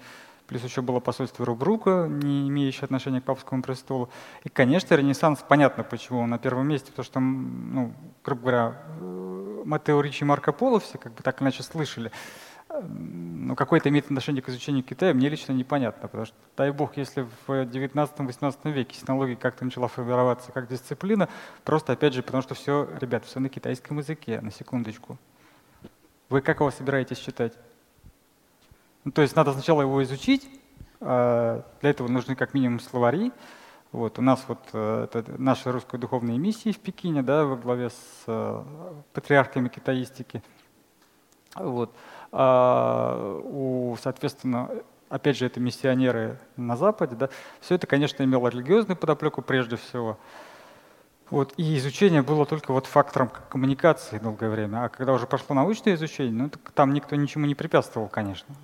плюс еще было посольство Рубрука, не имеющее отношения к папскому престолу. И, конечно, Ренессанс, понятно, почему он на первом месте, потому что, ну, грубо говоря, э, Матео Ричи и Марко Поло все как бы так иначе слышали. Но какое-то имеет отношение к изучению Китая, мне лично непонятно, потому что, дай бог, если в 19-18 веке синология как-то начала формироваться как дисциплина, просто, опять же, потому что все, ребят, все на китайском языке, на секундочку. Вы как его собираетесь читать? Ну, то есть надо сначала его изучить, а, для этого нужны как минимум словари. Вот, у нас вот э, это наша русская духовная миссия в Пекине, да, во главе с э, патриархами китаистики. Вот. А у, соответственно, опять же, это миссионеры на Западе, да, все это, конечно, имело религиозную подоплеку прежде всего. Вот, и изучение было только вот фактором коммуникации долгое время. А когда уже пошло научное изучение, ну, там никто ничему не препятствовал, конечно.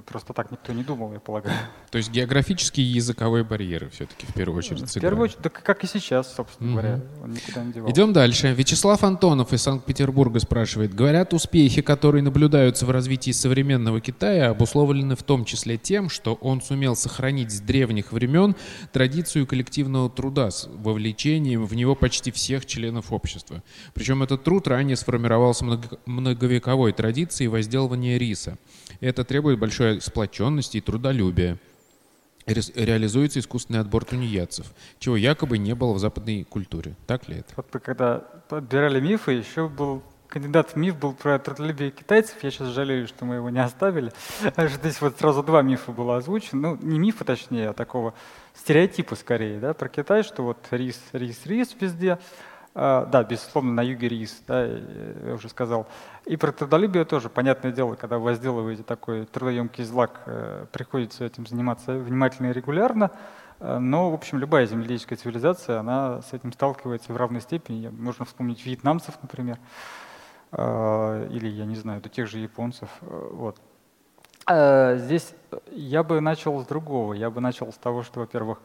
Просто так никто не думал, я полагаю. То есть географические и языковые барьеры все-таки в первую очередь В первую очередь, да как и сейчас, собственно угу. говоря. Он никуда не девался. Идем дальше. Вячеслав Антонов из Санкт-Петербурга спрашивает. Говорят, успехи, которые наблюдаются в развитии современного Китая, обусловлены в том числе тем, что он сумел сохранить с древних времен традицию коллективного труда с вовлечением в него почти всех членов общества. Причем этот труд ранее сформировался многовековой традицией возделывания риса. Это требует большой сплоченности и трудолюбия. Ре реализуется искусственный отбор тунеядцев, чего якобы не было в западной культуре. Так ли это? Вот когда подбирали мифы, еще был кандидат в миф был про трудолюбие китайцев. Я сейчас жалею, что мы его не оставили. Здесь вот сразу два мифа было озвучено. Ну, не мифа, точнее, а такого стереотипа скорее, да, про Китай, что вот рис, рис, рис везде. А, да, безусловно, на юге рис, да, я уже сказал. И про трудолюбие тоже, понятное дело, когда вы возделываете такой трудоемкий злак, э, приходится этим заниматься внимательно и регулярно. Э, но, в общем, любая земледельческая цивилизация, она с этим сталкивается в равной степени. Можно вспомнить вьетнамцев, например, э, или, я не знаю, до тех же японцев. Вот. Здесь я бы начал с другого. Я бы начал с того, что, во-первых,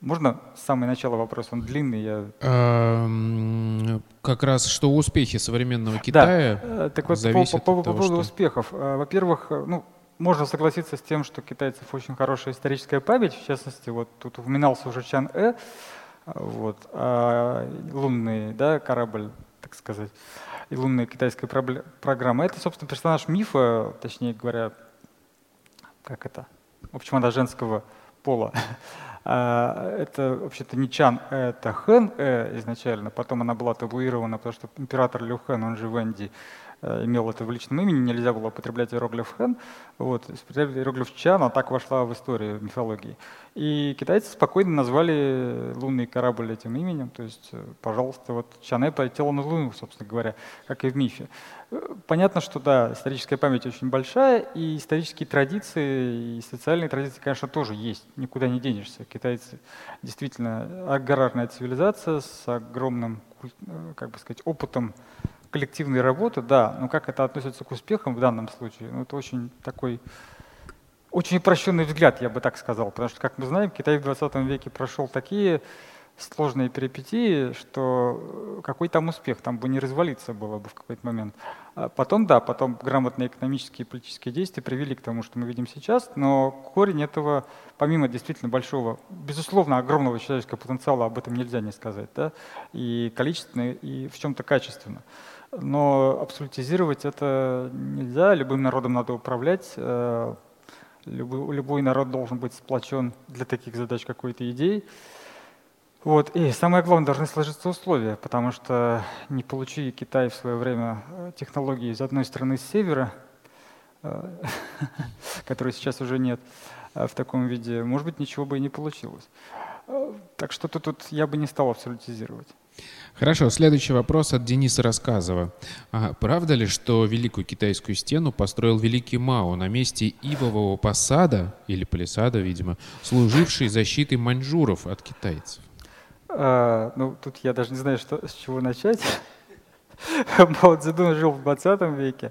Можно с самого начала вопрос? Он длинный. Я... А, как раз что успехи современного Китая да. Э, так вот, зависят по, по, от того, по поводу что... успехов. Э, во-первых, э, ну, можно согласиться с тем, что китайцев очень хорошая историческая память. В частности, вот тут упоминался уже Чан Э, вот, а лунный да, корабль, так сказать, и лунная китайская программа. Это, собственно, персонаж мифа, точнее говоря, как это? В общем, она женского пола. А, это вообще-то не Чан, это Хэн э, изначально. Потом она была табуирована, потому что император Лю Хэн, он же Венди, Э, имел это в личном имени, нельзя было употреблять иероглиф хэн, вот, иероглиф ча, но так вошла в историю мифологии. И китайцы спокойно назвали лунный корабль этим именем, то есть, э, пожалуйста, вот Чане полетела на Луну, собственно говоря, как и в мифе. Э, понятно, что да, историческая память очень большая, и исторические традиции, и социальные традиции, конечно, тоже есть, никуда не денешься. Китайцы действительно аграрная цивилизация с огромным, как бы сказать, опытом коллективной работы, да, но как это относится к успехам в данном случае, ну, это очень такой, очень упрощенный взгляд, я бы так сказал, потому что, как мы знаем, Китай в 20 веке прошел такие сложные перипетии, что какой там успех, там бы не развалиться было бы в какой-то момент. А потом, да, потом грамотные экономические и политические действия привели к тому, что мы видим сейчас, но корень этого, помимо действительно большого, безусловно, огромного человеческого потенциала, об этом нельзя не сказать, да, и количественно, и в чем-то качественно. Но абсолютизировать это нельзя, любым народом надо управлять, э, любой, любой народ должен быть сплочен для таких задач какой-то идеей. Вот. И самое главное, должны сложиться условия, потому что не получи Китай в свое время э, технологии из одной страны с севера, э, которой сейчас уже нет в таком виде, может быть, ничего бы и не получилось. Так что тут я бы не стал абсолютизировать. Хорошо, следующий вопрос от Дениса Рассказова. А правда ли, что Великую Китайскую стену построил Великий Мао на месте ивового посада, или палисада, видимо, служивший защитой маньчжуров от китайцев? А, ну, тут я даже не знаю, что, с чего начать. Мао Цзэдун жил в 20 веке.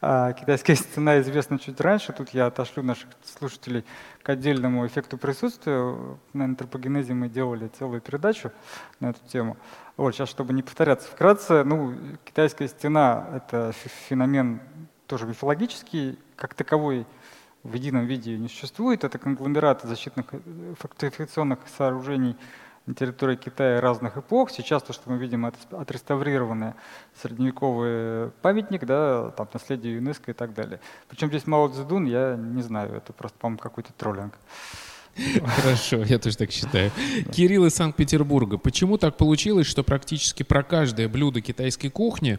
А китайская стена известна чуть раньше. Тут я отошлю наших слушателей к отдельному эффекту присутствия. На антропогенезе мы делали целую передачу на эту тему. Вот, сейчас, чтобы не повторяться вкратце, ну, китайская стена — это феномен тоже мифологический, как таковой в едином виде не существует. Это конгломерат защитных э, фортификационных сооружений — на территории Китая разных эпох. Сейчас то, что мы видим, это отреставрированный средневековый памятник, да, там наследие ЮНЕСКО и так далее. Причем здесь Мао Цзэдун, я не знаю, это просто, по-моему, какой-то троллинг. Хорошо, я тоже так считаю. Кирилл из Санкт-Петербурга. Почему так получилось, что практически про каждое блюдо китайской кухни,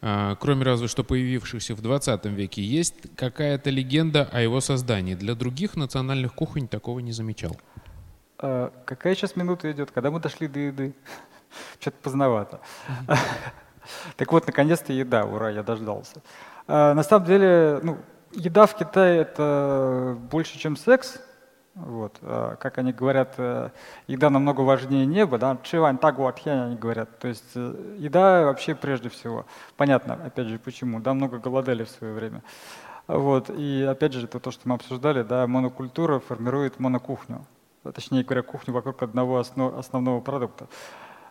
а, кроме разве что появившихся в 20 веке, есть какая-то легенда о его создании? Для других национальных кухонь такого не замечал. А, какая сейчас минута идет? Когда мы дошли до еды? Что-то поздновато. Так вот, наконец-то еда, ура, я дождался. А, на самом деле, ну, еда в Китае это больше, чем секс. Вот, а, как они говорят, э, еда намного важнее неба, да, чивань так они говорят. То есть э, еда вообще прежде всего. Понятно, опять же, почему. Да, много голодали в свое время. Вот, и опять же, это то, что мы обсуждали, да, монокультура формирует монокухню точнее говоря, кухню вокруг одного основ, основного продукта.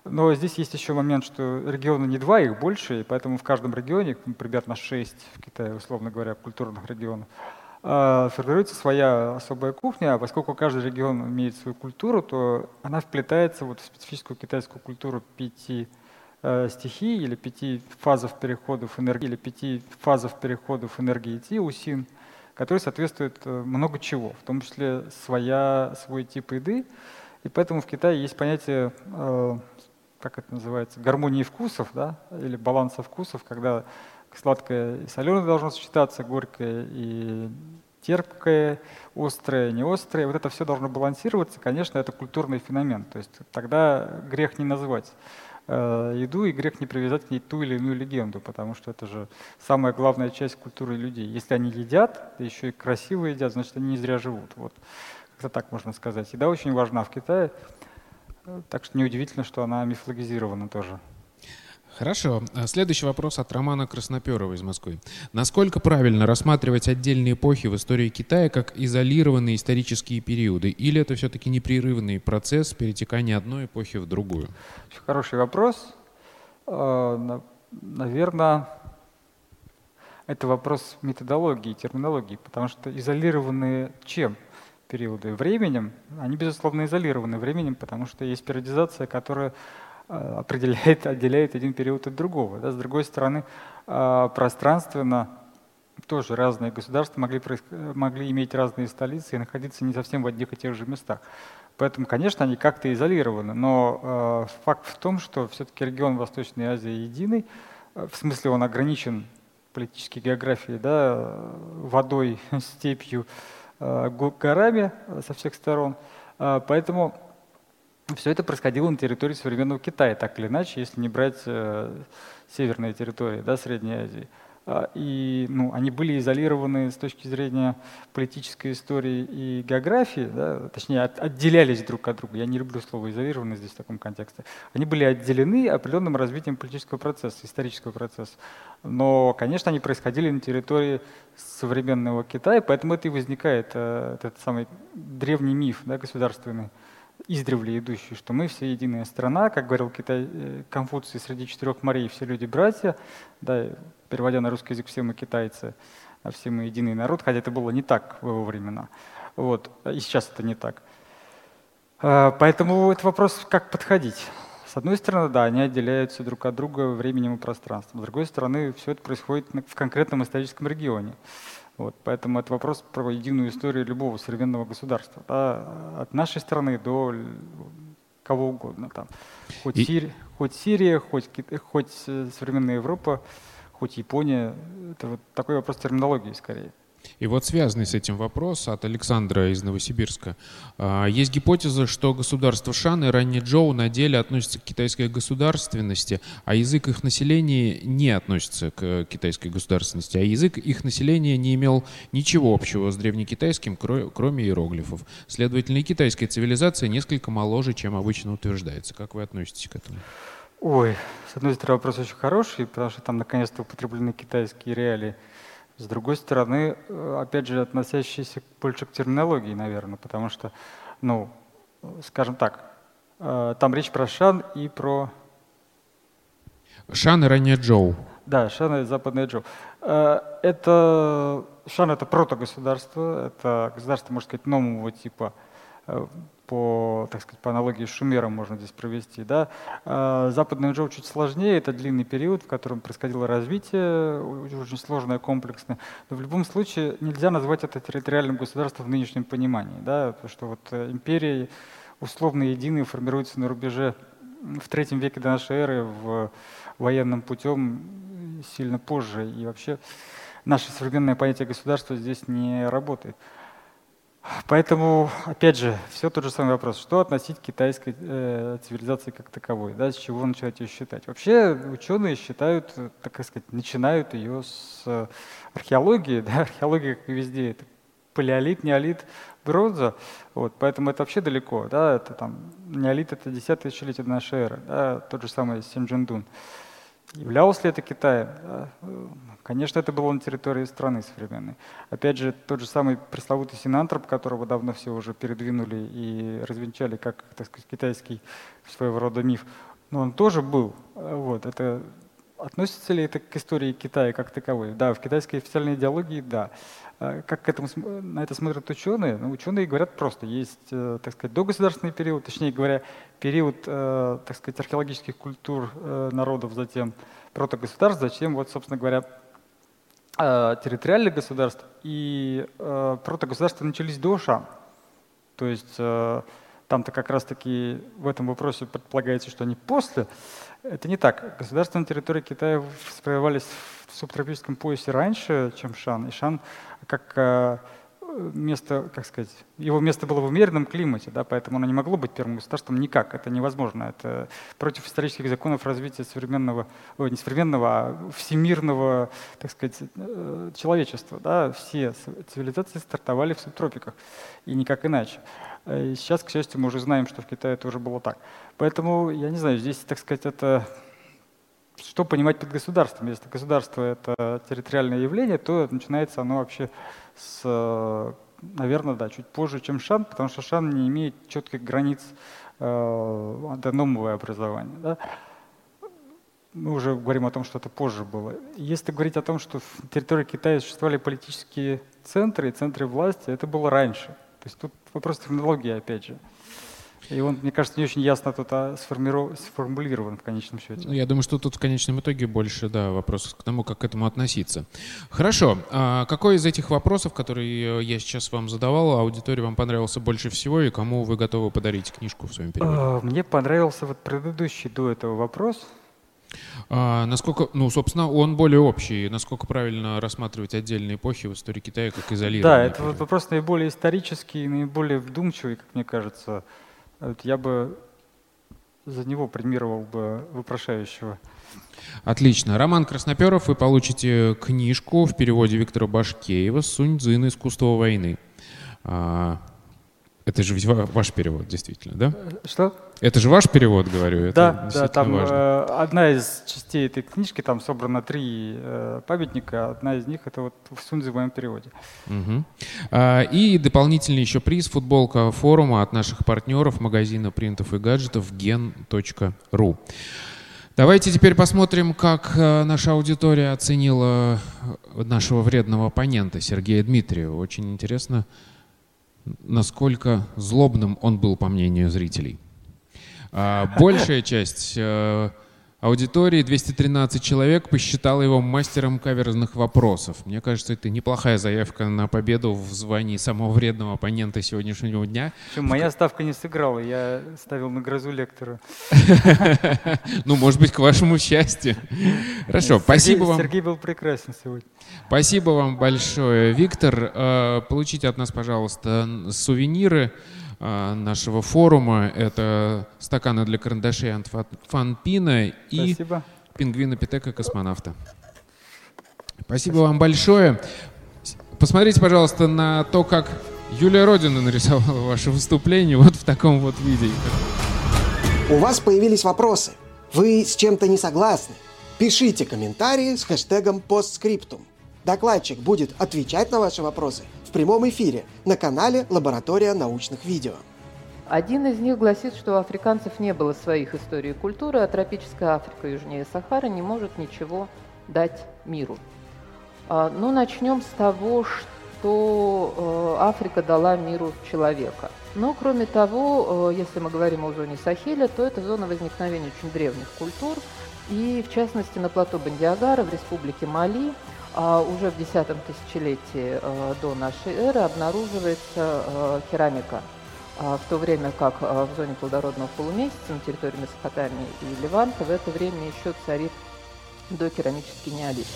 Но здесь есть еще момент, что регионы не два, их больше, и поэтому в каждом регионе, примерно шесть в Китае, условно говоря, культурных регионов, а, формируется своя особая кухня, а поскольку каждый регион имеет свою культуру, то она вплетается вот в специфическую китайскую культуру пяти э, стихий или пяти фазов переходов энергии, или пяти фазов переходов энергии Ти, усин – который соответствует э, много чего, в том числе своя, свой тип еды. И поэтому в Китае есть понятие, э, как это называется, гармонии вкусов, да, или баланса вкусов, когда сладкое и соленое должно сочетаться, горькое и терпкое, острое, не острое. Вот это все должно балансироваться. Конечно, это культурный феномен. То есть тогда грех не назвать еду, и грех не привязать к ней ту или иную легенду, потому что это же самая главная часть культуры людей. Если они едят, да еще и красиво едят, значит, они не зря живут. Вот. Как-то так можно сказать. Еда очень важна в Китае, так что неудивительно, что она мифологизирована тоже. Хорошо. А следующий вопрос от Романа Красноперова из Москвы. Насколько правильно рассматривать отдельные эпохи в истории Китая как изолированные исторические периоды? Или это все-таки непрерывный процесс перетекания одной эпохи в другую? Хороший вопрос. А, Наверное, это вопрос методологии, терминологии, потому что изолированные чем? периоды временем, они, безусловно, изолированы временем, потому что есть периодизация, которая определяет, отделяет один период от другого. Да? С другой стороны, а, пространственно тоже разные государства могли, могли иметь разные столицы и находиться не совсем в одних и тех же местах. Поэтому, конечно, они как-то изолированы, но э, факт в том, что все-таки регион Восточной Азии единый, в смысле он ограничен политической географией, да, водой, степью, горами со всех сторон. Поэтому все это происходило на территории современного Китая, так или иначе, если не брать э, северные территории да, Средней Азии. А, и ну, они были изолированы с точки зрения политической истории и географии, да, точнее от, отделялись друг от друга. Я не люблю слово изолированные здесь в таком контексте. Они были отделены определенным развитием политического процесса, исторического процесса. Но, конечно, они происходили на территории современного Китая, поэтому это и возникает э, этот самый древний миф да, государственный издревле идущий, что мы все единая страна, как говорил Китай, э, Конфуций, среди четырех морей все люди братья, да, переводя на русский язык, все мы китайцы, а все мы единый народ, хотя это было не так в его времена. Вот, и сейчас это не так. А, поэтому это вопрос, как подходить. С одной стороны, да, они отделяются друг от друга временем и пространством. С другой стороны, все это происходит в конкретном историческом регионе. Вот, поэтому это вопрос про единую историю любого современного государства. Да, от нашей страны до кого угодно. Там. Хоть, И... Сирия, хоть Сирия, хоть, хоть э, современная Европа, хоть Япония. Это вот такой вопрос терминологии скорее. И вот связанный с этим вопрос от Александра из Новосибирска. А, есть гипотеза, что государство Шан и ранее Джоу на деле относятся к китайской государственности, а язык их населения не относится к китайской государственности, а язык их населения не имел ничего общего с древнекитайским, кроме иероглифов. Следовательно, и китайская цивилизация несколько моложе, чем обычно утверждается. Как вы относитесь к этому? Ой, с одной стороны, вопрос очень хороший, потому что там наконец-то употреблены китайские реалии. С другой стороны, э, опять же, относящиеся больше к терминологии, наверное, потому что, ну, скажем так, э, там речь про Шан и про... Шан и ранее Джоу. Да, Шан и западное Джоу. Э, это... Шан — это протогосударство, это государство, можно сказать, нового типа, по, так сказать, по аналогии с Шумером можно здесь провести. Да? А, западный Джоу чуть сложнее, это длинный период, в котором происходило развитие, очень сложное, комплексное. Но в любом случае нельзя назвать это территориальным государством в нынешнем понимании. Да? Потому что вот э, империя условно единая формируется на рубеже в третьем веке до нашей эры в военным путем сильно позже. И вообще наше современное понятие государства здесь не работает. Поэтому, опять же, все тот же самый вопрос. Что относить к китайской э, цивилизации как таковой? Да, с чего начать ее считать? Вообще ученые считают, так сказать, начинают ее с археологии. Да? Археология, как и везде, это палеолит, неолит, бронза. Вот, поэтому это вообще далеко. Да? Это, там, неолит — это 10 тысячелетие нашей эры. Да? Тот же самый Синджендун. Являлось ли это Китаем? Конечно, это было на территории страны современной. Опять же, тот же самый пресловутый синантроп, которого давно все уже передвинули и развенчали как, так сказать, китайский своего рода миф, но он тоже был. Вот, это Относится ли это к истории Китая как таковой? Да, в китайской официальной идеологии – да. А как к этому, на это смотрят ученые? Ну, ученые говорят просто, есть, э, так сказать, догосударственный период, точнее говоря, период, э, так сказать, археологических культур э, народов, затем протогосударств, затем, вот, собственно говоря, территориальных государств. И протогосударства начались до Шан. То есть там-то как раз-таки в этом вопросе предполагается, что они после. Это не так. Государства на территории Китая сформировались в субтропическом поясе раньше, чем Шан. И Шан как э, место, как сказать, его место было в умеренном климате, да, поэтому оно не могло быть первым государством никак. Это невозможно. Это против исторических законов развития современного, ой, не современного, а всемирного, так сказать, э, человечества. Да. Все цивилизации стартовали в субтропиках, и никак иначе. И сейчас, к счастью, мы уже знаем, что в Китае это уже было так. Поэтому, я не знаю, здесь, так сказать, это что понимать под государством? Если государство — это территориальное явление, то начинается оно вообще с, наверное, да, чуть позже, чем Шан, потому что Шан не имеет четких границ э, новое образование. Да? Мы уже говорим о том, что это позже было. Если говорить о том, что в территории Китая существовали политические центры и центры власти, это было раньше. То есть тут вопрос технологии, опять же. И он, мне кажется, не очень ясно тут а, сформулирован в конечном счете. Я думаю, что тут в конечном итоге больше да, вопрос к тому, как к этому относиться. Хорошо. А какой из этих вопросов, которые я сейчас вам задавал, аудитории вам понравился больше всего и кому вы готовы подарить книжку в своем переводе? А, мне понравился вот предыдущий до этого вопрос. А, насколько, ну, собственно, он более общий. Насколько правильно рассматривать отдельные эпохи в истории Китая как изолированные? Да, это вот вопрос наиболее исторический, наиболее вдумчивый, как мне кажется. Я бы за него премировал бы вопрошающего. Отлично. Роман Красноперов, вы получите книжку в переводе Виктора Башкеева «Сунь Цзин. Искусство войны». Это же ваш перевод, действительно, да? Что? Это же ваш перевод, говорю. Это да, да, там э, одна из частей этой книжки, там собрано три э, памятника, одна из них это вот в Сунзе в моем переводе. Угу. И дополнительный еще приз, футболка форума от наших партнеров магазина принтов и гаджетов gen.ru. Давайте теперь посмотрим, как э, наша аудитория оценила нашего вредного оппонента Сергея Дмитриева. Очень интересно, насколько злобным он был, по мнению зрителей. А, большая часть э, аудитории, 213 человек, посчитала его мастером каверзных вопросов. Мне кажется, это неплохая заявка на победу в звании самого вредного оппонента сегодняшнего дня. Причем моя ставка не сыграла, я ставил на грозу лектора. Ну, может быть, к вашему счастью. Хорошо, спасибо вам. Сергей был прекрасен сегодня. Спасибо вам большое, Виктор. Э, получите от нас, пожалуйста, сувениры. А, нашего форума. Это стаканы для карандашей Фанпина и Спасибо. пингвина Питека космонавта. Спасибо, Спасибо вам большое. Посмотрите, пожалуйста, на то, как Юлия Родина нарисовала ваше выступление вот в таком вот виде. У вас появились вопросы. Вы с чем-то не согласны? Пишите комментарии с хэштегом постскриптум. Докладчик будет отвечать на ваши вопросы в прямом эфире на канале «Лаборатория научных видео». Один из них гласит, что у африканцев не было своих историй и культуры, а тропическая Африка южнее Сахары не может ничего дать миру. А, ну, начнем с того, что э, Африка дала миру человека. Но, кроме того, э, если мы говорим о зоне Сахеля, то это зона возникновения очень древних культур, и, в частности, на плато Бандиагара в республике Мали уже в X тысячелетии э, до нашей эры обнаруживается э, керамика. А в то время как э, в зоне плодородного полумесяца на территории Месопотамии и Ливанта в это время еще царит докерамический неолит.